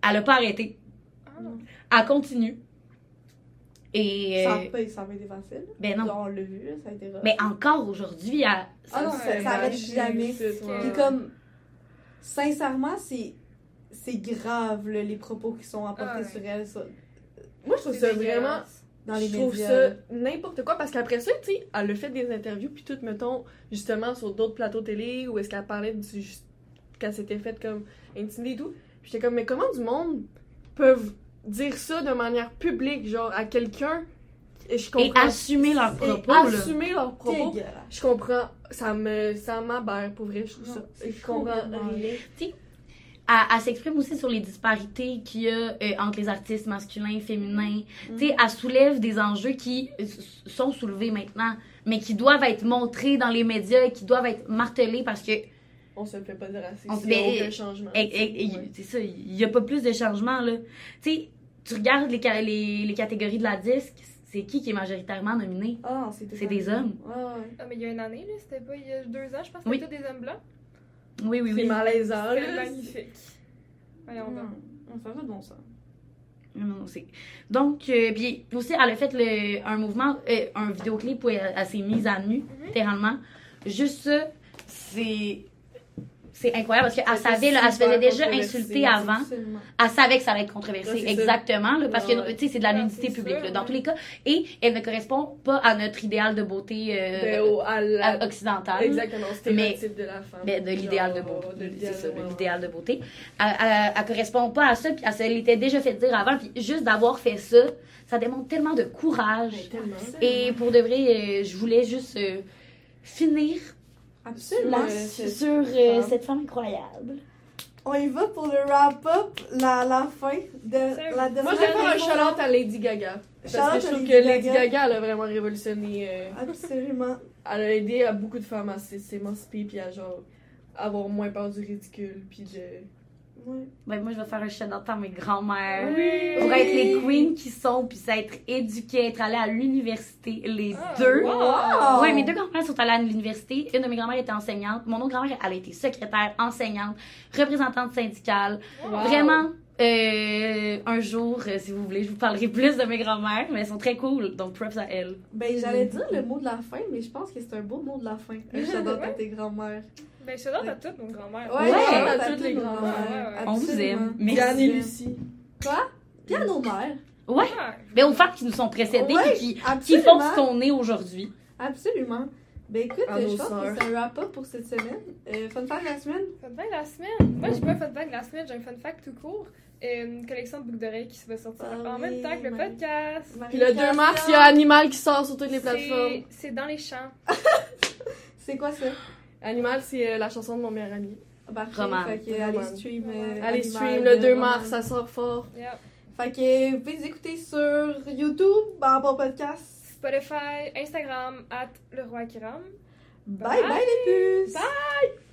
Elle a pas arrêté. Ah. Elle continue. Et, Ça n'a pas, ça été facile. ben non. On l'a vu, là, ça a été rough. Mais encore aujourd'hui, elle- Ah non, Ça, ça, c'est ça arrête vache, jamais. Puis comme, sincèrement, c'est c'est grave, là, les propos qui sont apportés Ah ouais. sur elle ça, Moi, je trouve ça vraiment. dans les je trouve médias. ça n'importe quoi parce qu'après ça, tu sais, elle a fait des interviews puis tout, mettons, justement sur d'autres plateaux télé où est-ce qu'elle parlait du qu'elle s'était faite comme intimidée et tout. J'étais comme, mais comment du monde peuvent dire ça de manière publique, genre à quelqu'un et je et comprends. assumer leurs et propos. là. assumer leurs propos. Je comprends, ça me ça m'aberre pour vrai, je trouve Non, ça. c'est Je comprends rien. Elle, elle s'exprime aussi sur les disparités qu'il y a euh, entre les artistes masculins et féminins. Mm. Tu sais, elle soulève des enjeux qui sont soulevés maintenant, mais qui doivent être montrés dans les médias, qui doivent être martelés parce que On se le fait pas dire assez. On- Il y a mais- aucun changement. Et- et- et- c'est ça, il n'y a pas plus de changement, là. Tu sais, tu regardes les, ca- les, les catégories de la disque, c'est qui qui est majoritairement nominé? Ah c'est C'est des hommes. Ouais. Ah, mais il y a une année, là, c'était pas il y a deux ans, je pense que Oui. c'était des hommes blancs. Oui, oui, C'est oui. malaisant. C'était là. magnifique. Voyons donc. Hum, Ça fait bon ça. Non, non, c'est- Donc, euh, puis aussi, elle a fait le, un mouvement, euh, un vidéoclip où elle, elle s'est mise à nu, Mhm. littéralement. Juste ça, c'est... C'est incroyable parce qu'elle savait, là, elle se faisait déjà insulter avant. Absolument. Elle savait que ça allait être controversé, exactement, là, parce que tu sais, c'est de la nudité publique, sûr, là, dans ouais. tous les cas. Et elle ne correspond pas à notre idéal de beauté euh, Ben, au- à la- à- occidental. Exactement, stéréotype de la femme. Ben, de l'idéal de beauté. C'est ça, l'idéal de beauté. Elle, elle correspond pas à ça, puis elle se l'était déjà fait dire avant, puis juste d'avoir fait ça, ça démontre tellement de courage. Ben, tellement. Et pour de vrai, euh, je voulais juste euh, finir Absolument. Sur, euh, sur euh, cette femme incroyable. On y va pour le wrap-up, la, la fin de la dernière Moi, je vais faire un shout-out à Lady Gaga. Parce que je trouve Lady que Lady Gaga. Gaga, elle a vraiment révolutionné. euh, Absolument. elle a aidé à beaucoup de femmes à s'émanciper puis à genre avoir moins peur du ridicule puis de. Ouais. Ben, moi, je vais faire un shout-out à mes grands-mères. Oui. Pour être les queens qui sont, puis ça être éduquées, être allées à l'université, les Ah, deux. Wow. Ouais, mes deux grands-mères sont allées à l'université. Une de mes grands-mères était enseignante. Mon autre grand-mère, elle a été secrétaire, enseignante, représentante syndicale. Wow. Vraiment, euh, un jour, euh, si vous voulez, je vous parlerai plus de mes grands-mères, mais elles sont très cool. Donc, props à elles. Ben, j'allais dire le mot de la fin, mais je pense que c'est un beau mot de la fin. (laughs) À tes grands-mères. Ben, je à toutes nos grand-mères. Ouais. à toutes les nos grands-mères. Ouais, ouais. On vous aime. Merci. Et Lucie. Quoi? À nos mères. Ouais. Mais aux femmes qui nous sont précédées Ouais, et qui, qui absolument. font ce qu'on est aujourd'hui. Absolument. Ben écoute, je pense que c'est un wrap-up pour cette semaine. Euh, fun fact de la semaine? Fun fact de la semaine. Moi, j'ai pas un fun fact de la semaine, j'ai un fun fact tout court. Une collection de boucles d'oreilles qui va sortir Ah en oui, même temps que le Marie- podcast. Puis le 2 mars, il y a Animal qui sort sur toutes les plateformes. C'est dans les champs. (laughs) C'est quoi ça? Animal, c'est euh, la chanson de mon meilleur ami. Roman. Fait que allez stream. euh, Allez, Animal stream le 2 Roman. mars, ça sort fort. Yep. Fait que vous pouvez les écouter sur YouTube, Barbara Podcast. Spotify, Instagram, at le roi qui rame. Bye bye les puces! Bye!